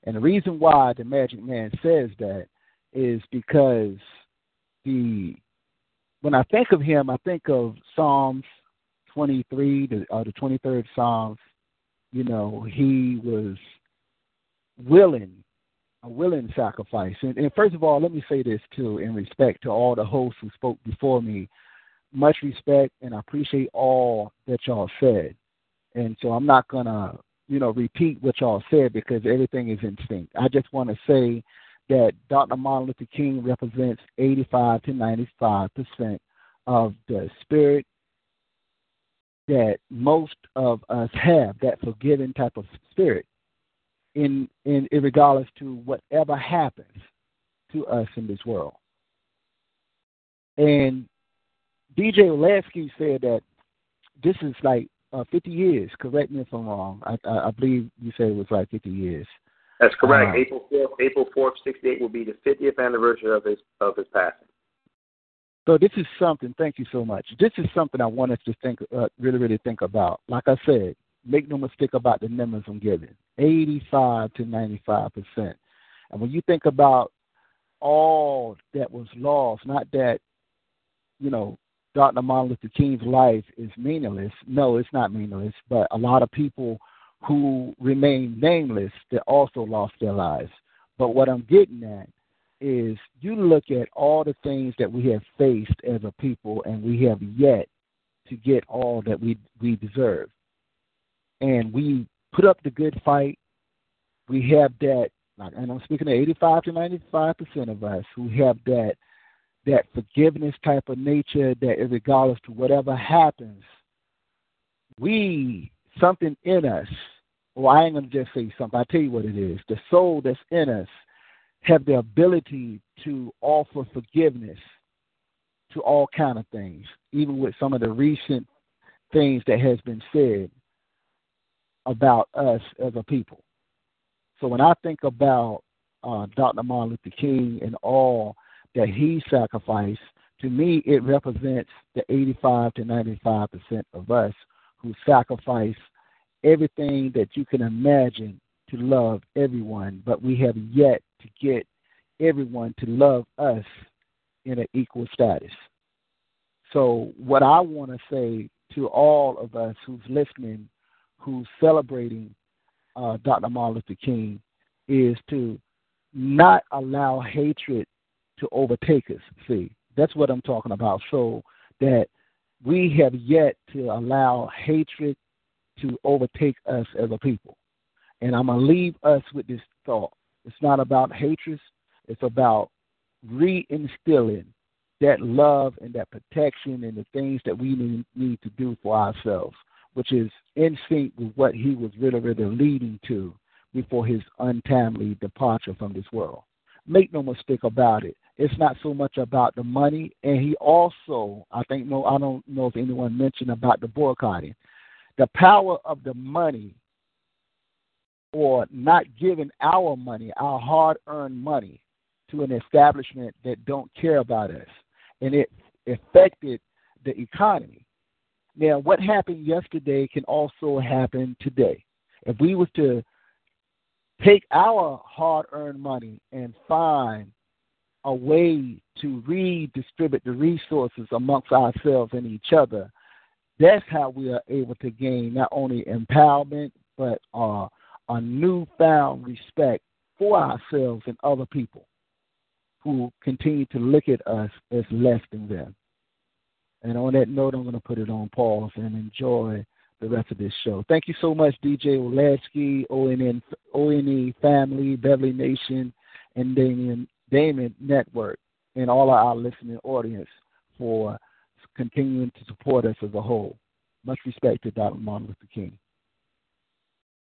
And the reason why the Magic Man says that is because the when I think of him, I think of Psalms 23, the, uh, the 23rd Psalms. You know, he was willing, a willing sacrifice. And, and first of all, let me say this too, in respect to all the hosts who spoke before me much respect and I appreciate all that y'all said. And so I'm not gonna, you know, repeat what y'all said because everything is instinct. I just want to say that Dr. Martin Luther King represents 85 to 95 percent of the spirit that most of us have, that forgiving type of spirit, in in, in regardless to whatever happens to us in this world. And DJ Olasky said that this is like uh, 50 years. Correct me if I'm wrong. I, I, I believe you said it was like 50 years. That's correct. Uh, April 4th, April 4th, 68 will be the 50th anniversary of his of his passing. So this is something. Thank you so much. This is something I want us to think, uh, really, really think about. Like I said, make no mistake about the numbers I'm giving: 85 to 95 percent. And when you think about all that was lost, not that you know Dr. Martin Luther King's life is meaningless. No, it's not meaningless, but a lot of people who remain nameless that also lost their lives. But what I'm getting at is you look at all the things that we have faced as a people and we have yet to get all that we we deserve. And we put up the good fight. We have that and I'm speaking to 85 to 95 percent of us who have that that forgiveness type of nature that regardless to whatever happens, we something in us, well I ain't gonna just say something, I tell you what it is. The soul that's in us have the ability to offer forgiveness to all kind of things, even with some of the recent things that has been said about us as a people. So when I think about uh, Dr. Martin Luther King and all that he sacrificed, to me, it represents the 85 to 95 percent of us who sacrifice everything that you can imagine to love everyone, but we have yet to get everyone to love us in an equal status. So, what I want to say to all of us who's listening, who's celebrating uh, Dr. Martin Luther King, is to not allow hatred to overtake us. See, that's what I'm talking about. So that we have yet to allow hatred to overtake us as a people. And I'm going to leave us with this thought. It's not about hatred, it's about reinstilling that love and that protection and the things that we need, need to do for ourselves, which is in sync with what he was really, really leading to before his untimely departure from this world. Make no mistake about it. It's not so much about the money, and he also, I think, no, I don't know if anyone mentioned about the boycotting. The power of the money, or not giving our money, our hard-earned money, to an establishment that don't care about us, and it affected the economy. Now, what happened yesterday can also happen today. If we was to take our hard earned money and find a way to redistribute the resources amongst ourselves and each other, that's how we are able to gain not only empowerment, but uh, a newfound respect for ourselves and other people who continue to look at us as less than them. And on that note, I'm going to put it on pause and enjoy the rest of this show. Thank you so much, DJ Olasky, ONN, ONE family, Beverly Nation, and Damien, Damon Network, and all of our listening audience for continuing to support us as a whole. Much respect to Dr. Martin Luther King.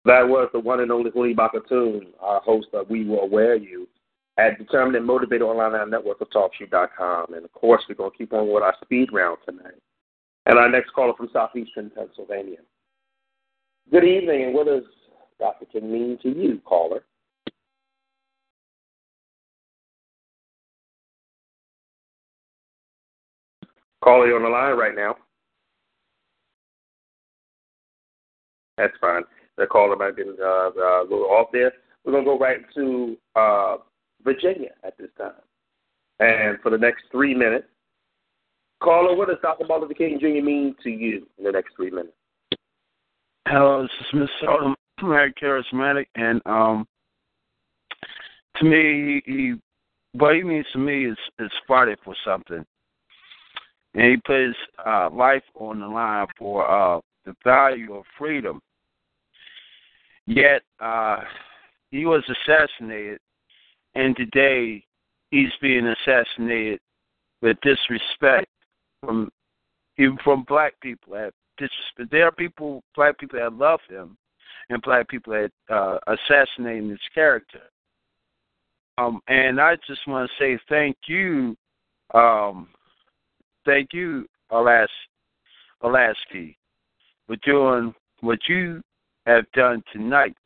That was the one and only Huli Bakatoon, our host of We Will Wear You at Determined and Motivated Online Network of TalkShoe.com. And of course, we're going to keep on with our speed round tonight. And our next caller from southeastern Pennsylvania. Good evening, and what does Dr. King mean to you, caller? You on the line right now. That's fine. The caller might have been uh, uh, a little off there. We're going to go right to uh, Virginia at this time. And for the next three minutes, Caller, what does Dr. Martin King Jr. mean to you in the next three minutes? Hello, this is Mr. Oldham, very charismatic, and um, to me, he, what he means to me is is fighting for something, and he put his uh, life on the line for uh, the value of freedom. Yet uh, he was assassinated, and today he's being assassinated with disrespect from even from black people disrespect. There are people, black people that love him, and black people that uh, assassinating his character. Um, and I just want to say thank you, um, thank you, Alas, Olasky, for doing what you have done tonight,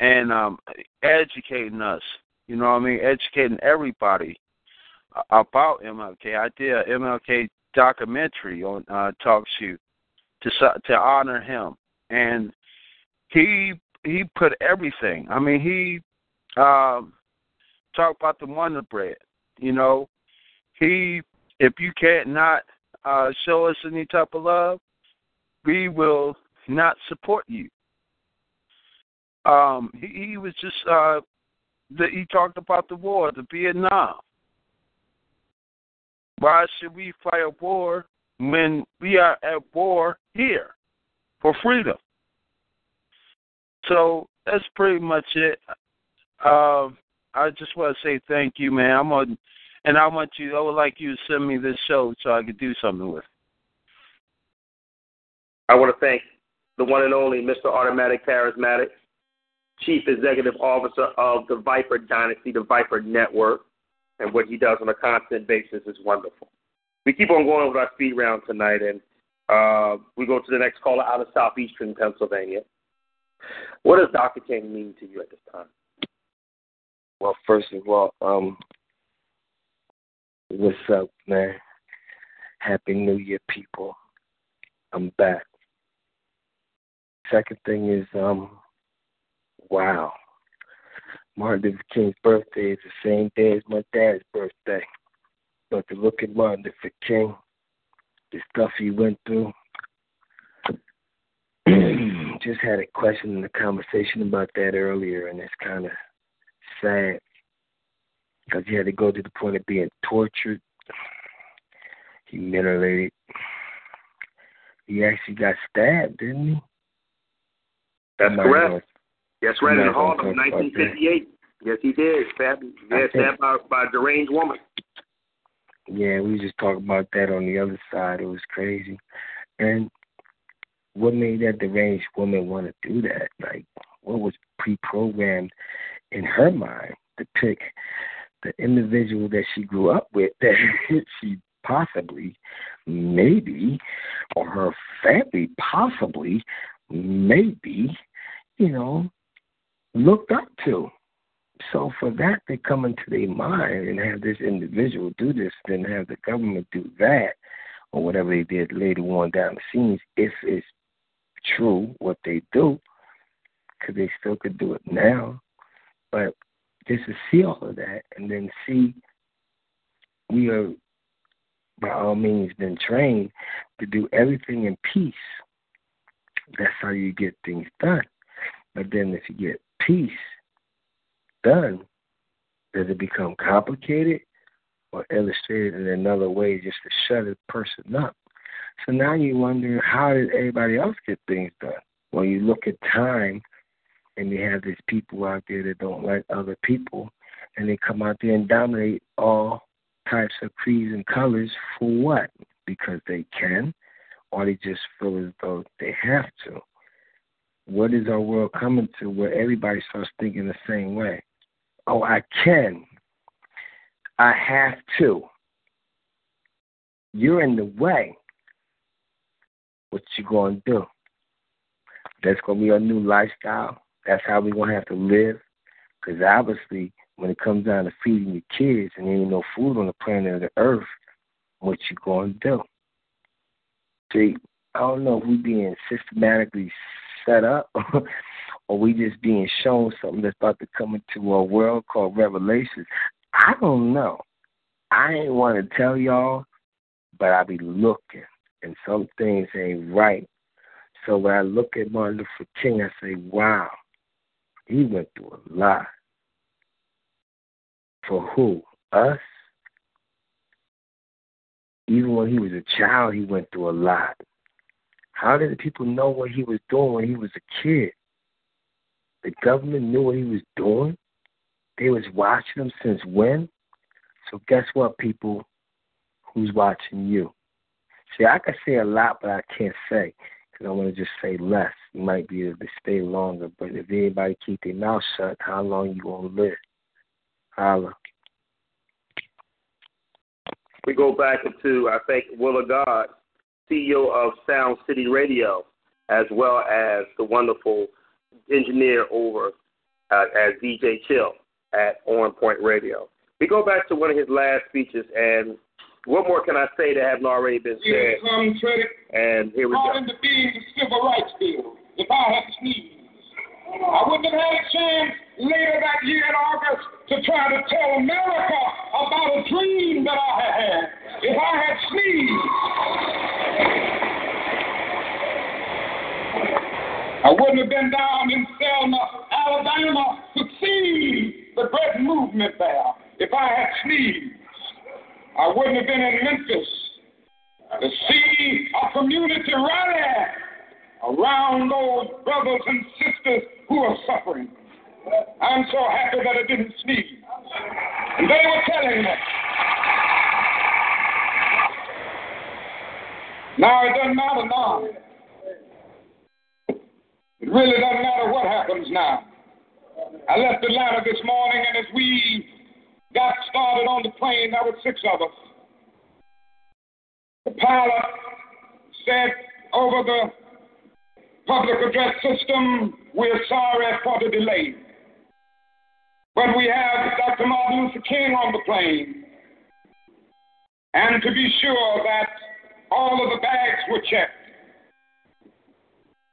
and um, educating us. You know what I mean? Educating everybody about MLK. I did an MLK documentary on uh, TalkShoe to to honor him, and he he put everything. I mean, he um, talked about the Wonder Bread. You know, he if you can't not uh, show us any type of love, we will not support you. Um, he, he was just uh, he talked about the war, the Vietnam. Why should we fight a war when we are at war here for freedom? So that's pretty much it. Um, I just want to say thank you, man. I'm on, and I want you. I would like you to send me this show so I could do something with. it. I want to thank the one and only Mr. Automatic Charismatic, Chief Executive Officer of the Viper Dynasty, the Viper Network and what he does on a constant basis is wonderful. We keep on going with our speed round tonight, and uh, we go to the next caller out of southeastern Pennsylvania. What does Dr. King mean to you at this time? Well, first of all, um, what's up, man? Happy New Year, people. I'm back. Second thing is, um, wow. Martin Luther King's birthday is the same day as my dad's birthday. But to look at Martin Luther King, the stuff he went through, [clears throat] just had a question in the conversation about that earlier, and it's kind of sad because he had to go to the point of being tortured, humiliated. He actually got stabbed, didn't he? That's I'm correct. gonna- That's right, in Harlem, talk about that. 1958. Yes, he did. Stabbed, yeah, stabbed by, by a deranged woman. Yeah, we just talked about that on the other side. It was crazy. And what made that deranged woman want to do that? Like, what was pre programmed in her mind to pick the individual that she grew up with [laughs] that she possibly, maybe, or her family possibly, maybe, you know, looked up to. So for that to come into their mind and have this individual do this, then have the government do that, or whatever they did later on down the scenes, if it's true what they do, because they still could do it now. But just to see all of that and then see we are by all means been trained to do everything in peace. That's how you get things done. But then if you get peace done, does it become complicated or illustrated in another way just to shut a person up? So now you wonder how did everybody else get things done? Well, you look at time and you have these people out there that don't like other people and they come out there and dominate all types of creeds and colors for what? Because they can or they just feel as though they have to. What is our world coming to where everybody starts thinking the same way? Oh, I can. I have to. You're in the way. What you gonna do? That's gonna be our new lifestyle. That's how we're gonna have to live. Because obviously, when it comes down to feeding your kids and there ain't no food on the planet of the earth, what you gonna do? See, I don't know if we being systematically set up [laughs] or we just being shown something that's about to come into a world called Revelation. I don't know. I ain't want to tell y'all, but I be looking, and some things ain't right. So when I look at Martin Luther King, I say, wow, he went through a lot. For who? Us? Even when he was a child, he went through a lot. How did the people know what he was doing when he was a kid? The government knew what he was doing. They was watching him since when? So guess what, people? Who's watching you? See, I can say a lot, but I can't say I want to just say less. You might be able to stay longer, but if anybody keep their mouth shut, how long you gonna live? Holla. We go back into, I think, Willa God, CEO of Sound City Radio, as well as the wonderful engineer over uh, as DJ Chill at On Point Radio. We go back to one of his last speeches, and what more can I say that hasn't already been said? comes Frederick And here we go. into being the Civil Rights Bill. If I had sneezed, I wouldn't have had a chance later that year in August to try to tell America about a dream that I had had. If I had sneezed, I wouldn't have been down in Selma, Alabama to see the great movement there. If I had sneezed, I wouldn't have been in Memphis to see a community rally around those brothers and sisters who are suffering. I'm so happy that I didn't sneeze. And they were telling me. Now it doesn't matter now. It really doesn't matter what happens now. I left Atlanta this morning, and as we got started on the plane, there were six of us. The pilot said over the public address system, we're sorry for the delay. But we have Dr. Martin Luther King on the plane. And to be sure that all of the bags were checked.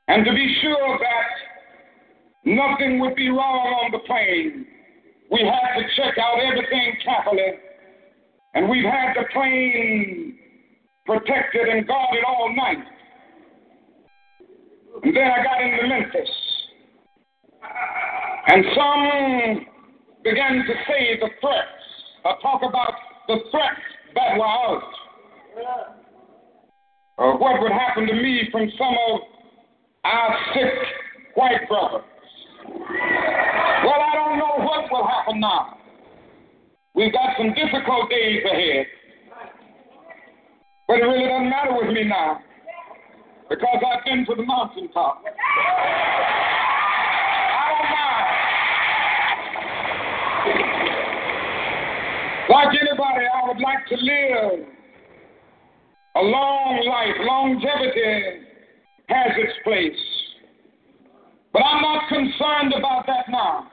And to be sure that nothing would be wrong on the plane, we had to check out everything carefully. And we've had the plane protected and guarded all night. And then I got into Memphis. And some began to say the threats, or talk about the threats that were out. Or what would happen to me from some of our sick white brothers. Well, I don't will happen now. We've got some difficult days ahead. But it really doesn't matter with me now because I've been to the mountaintop. I don't mind. Like anybody, I would like to live a long life. Longevity has its place. But I'm not concerned about that now.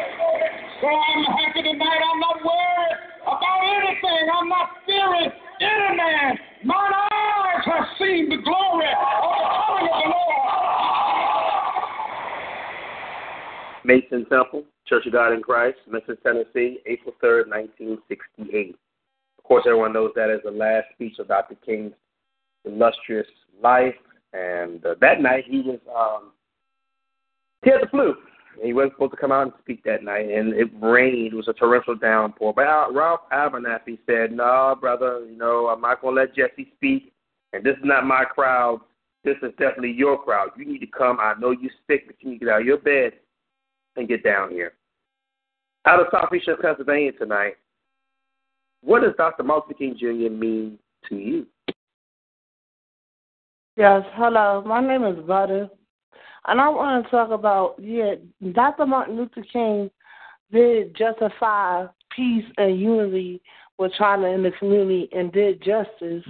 So I'm happy tonight. I'm not worried about anything. I'm not fearing any man. Mine eyes have seen the glory of the coming of the Lord. Mason Temple, Church of God in Christ, Memphis, Tennessee, April 3rd, 1968. Of course, everyone knows that as the last speech of Dr. King's illustrious life. And uh, that night, he was um, he had the flu. He wasn't supposed to come out and speak that night, and it rained. It was a torrential downpour. But Ralph Abernathy said, "No, brother, you know I'm not to let Jesse speak, and this is not my crowd. This is definitely your crowd. You need to come. I know you're sick, but you need to get out of your bed and get down here." Out of Southeastern Pennsylvania tonight, what does Dr. Martin King Jr. mean to you? Yes, hello. My name is Butter. And I want to talk about, yeah, Dr. Martin Luther King did justify peace and unity with China in the community and did justice.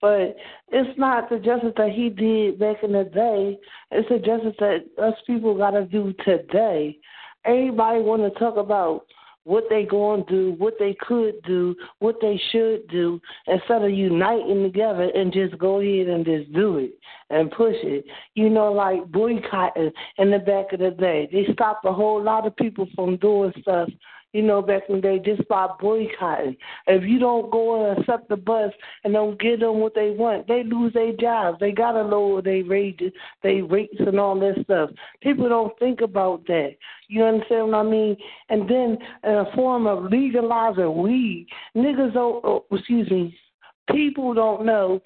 But it's not the justice that he did back in the day. It's the justice that us people got to do today. Everybody want to talk about what they going to do, what they could do, what they should do, instead of uniting together and just go ahead and just do it and push it. You know, like boycotting in the back of the day. They stopped a whole lot of people from doing stuff you know, back in the day, just by boycotting. If you don't go and accept the bus and don't give them what they want, they lose their jobs. They gotta lower their wages, their rates, and all that stuff. People don't think about that. You understand what I mean? And then in a form of legalizing weed, niggas don't. Oh, excuse me. People don't know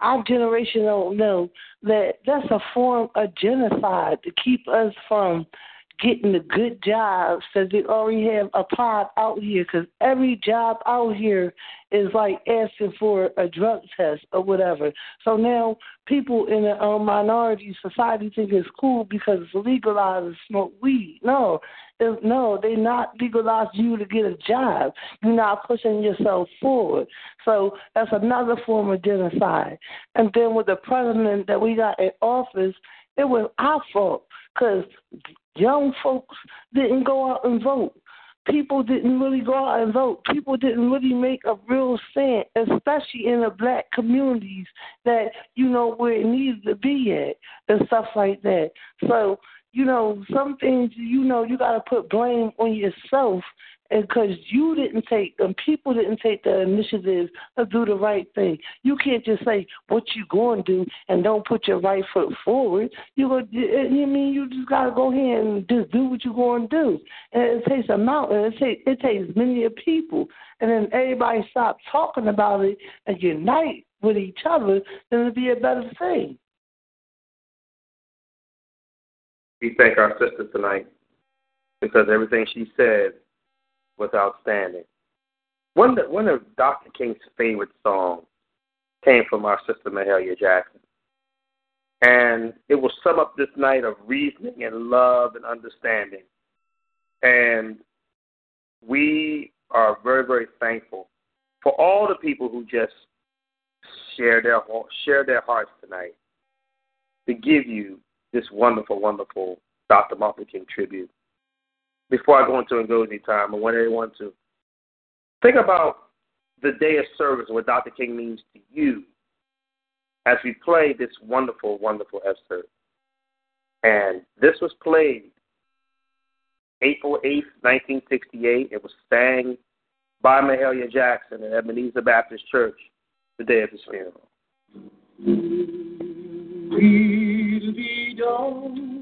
our generation don't know that that's a form of genocide to keep us from getting a good jobs that they already have a applied out here because every job out here is like asking for a drug test or whatever. So now people in the um, minority society think it's cool because it's legalized to smoke weed. No, no, they not legalized you to get a job. You're not pushing yourself forward. So that's another form of genocide. And then with the president that we got in office, it was our fault because Young folks didn't go out and vote. People didn't really go out and vote. People didn't really make a real stand, especially in the black communities that, you know, where it needs to be at and stuff like that. So, you know, some things, you know, you got to put blame on yourself because you didn't take and people didn't take the initiative to do the right thing. You can't just say what you going to do and don't put your right foot forward. You go, you eh, mean you just got to go ahead and just do what you're going to do. And it takes a mountain. It takes it takes many people, and then everybody stop talking about it and unite with each other. Then it'll be a better thing. We thank our sister tonight because everything she said was outstanding. One of, one of Dr. King's favorite songs came from our sister Mahalia Jackson. And it will sum up this night of reasoning and love and understanding. And we are very, very thankful for all the people who just share their share their hearts tonight to give you this wonderful, wonderful Dr. Martin King tribute before I go into Ngozi time, I want everyone to think about the day of service and what Dr. King means to you as we play this wonderful, wonderful excerpt. And this was played April 8th, 1968. It was sang by Mahalia Jackson at Ebenezer Baptist Church the day of his funeral. Will be done.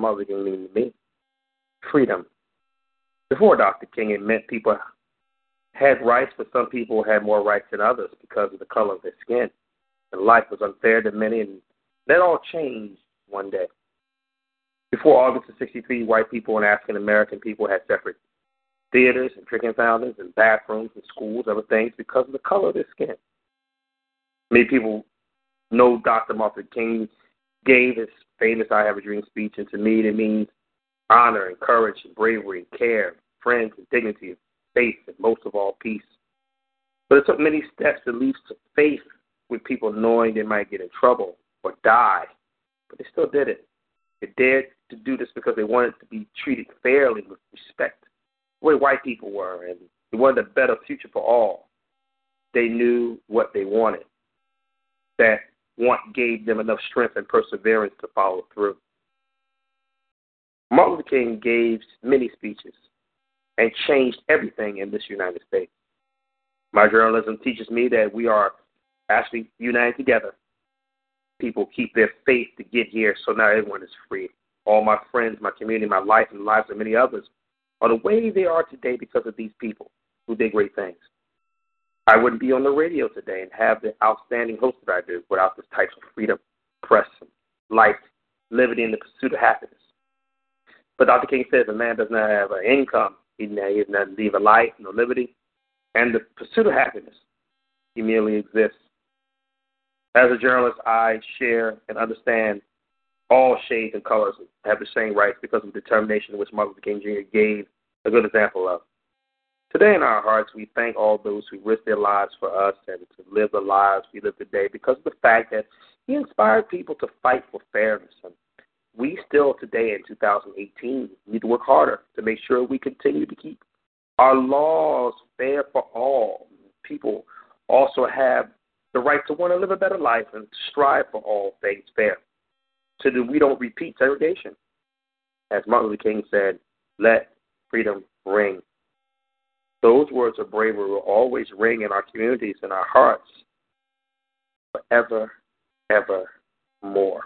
Dr. Luther King mean to me? Freedom. Before Dr. King, it meant people had rights, but some people had more rights than others because of the color of their skin. And life was unfair to many, and that all changed one day. Before August of 63, white people and African American people had separate theaters and drinking fountains and bathrooms and schools, other things, because of the color of their skin. Many people know Dr. Martin King gave his famous I Have a Dream speech, and to me, it means honor and courage and bravery and care, friends and dignity, and faith, and most of all, peace. But it took many steps to lead to faith with people knowing they might get in trouble or die, but they still did it. They dared to do this because they wanted to be treated fairly with respect, the way white people were, and they wanted a better future for all. They knew what they wanted. That want gave them enough strength and perseverance to follow through. Martin Luther King gave many speeches and changed everything in this United States. My journalism teaches me that we are actually united together. People keep their faith to get here, so now everyone is free. All my friends, my community, my life, and the lives of many others are the way they are today because of these people who did great things. I wouldn't be on the radio today and have the outstanding host that I do without this type of freedom, press, life, liberty, and the pursuit of happiness. But Dr. King says a man does not have an income, he does not leave a life, no liberty, and the pursuit of happiness. He merely exists. As a journalist, I share and understand all shades and colors have the same rights because of the determination which Martin Luther King Jr. gave a good example of. Today in our hearts, we thank all those who risked their lives for us and to live the lives we live today because of the fact that he inspired people to fight for fairness. And we still today in 2018 need to work harder to make sure we continue to keep our laws fair for all. People also have the right to want to live a better life and strive for all things fair so that we don't repeat segregation. As Martin Luther King said, let freedom ring. Those words of bravery will always ring in our communities and our hearts forever, ever more.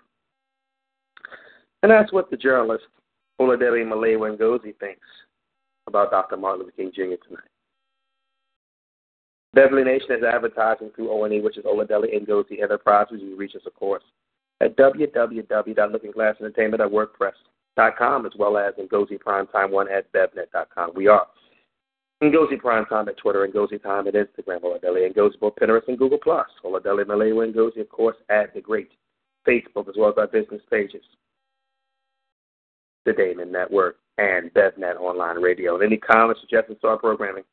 And that's what the journalist Oladele Malewa Ngozi thinks about Dr. Martin Luther King Jr. tonight. Beverly Nation is advertising through ONE, which is Oladele Ngozi Enterprises. You reach us, of course, at www.lookingglassentertainment.wordpress.com as well as Ngozi Primetime1 at bevnat.com. We are Ngozi Primetime at Twitter, Ngozi Time at Instagram, Oladele Ngozi both Pinterest and Google+. Plus. Oladele Malewa Ngozi, of course, at the great Facebook as well as our business pages. The Damon Network and BevNat Online Radio. And any comments, suggestions to our programming,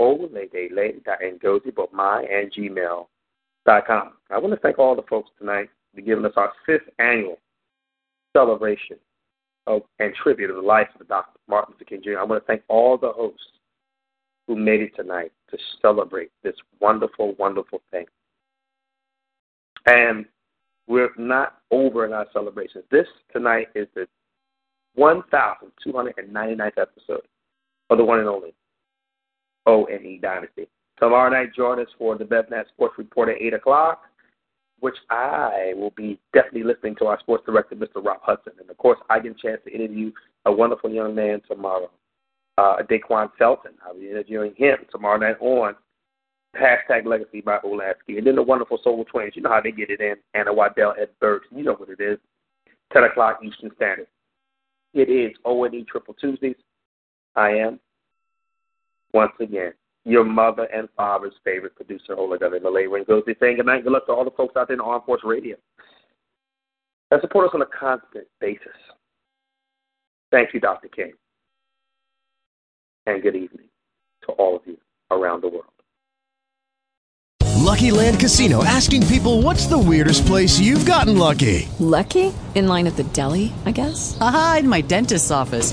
oladele.ngozi, both my and gmail.com. I want to thank all the folks tonight for giving us our fifth annual celebration of, and tribute of the life of Dr. Martin Luther King Jr. I want to thank all the hosts who made it tonight to celebrate this wonderful, wonderful thing. And we're not over in our celebrations. This tonight is the 1,299th episode of the one and only ONE Dynasty. Tomorrow night, join us for the BevNat Sports Report at 8 o'clock, which I will be definitely listening to our sports director, Mr. Rob Hudson. And of course, I get a chance to interview a wonderful young man tomorrow, uh, Daquan Felton. I'll be interviewing him tomorrow night on hashtag Legacy by Olasky. And then the wonderful Soul Twins. You know how they get it in. Anna Waddell, Ed Burks. You know what it is. 10 o'clock Eastern Standard. It is O&E Triple Tuesdays. I am, once again, your mother and father's favorite producer, Oladele Malewa Ngozi, saying good night good luck to all the folks out there in Armed Force Radio that support us on a constant basis. Thank you, Dr. King. And good evening to all of you around the world. Lucky Land Casino asking people what's the weirdest place you've gotten lucky? Lucky? In line at the deli, I guess? Aha, in my dentist's office.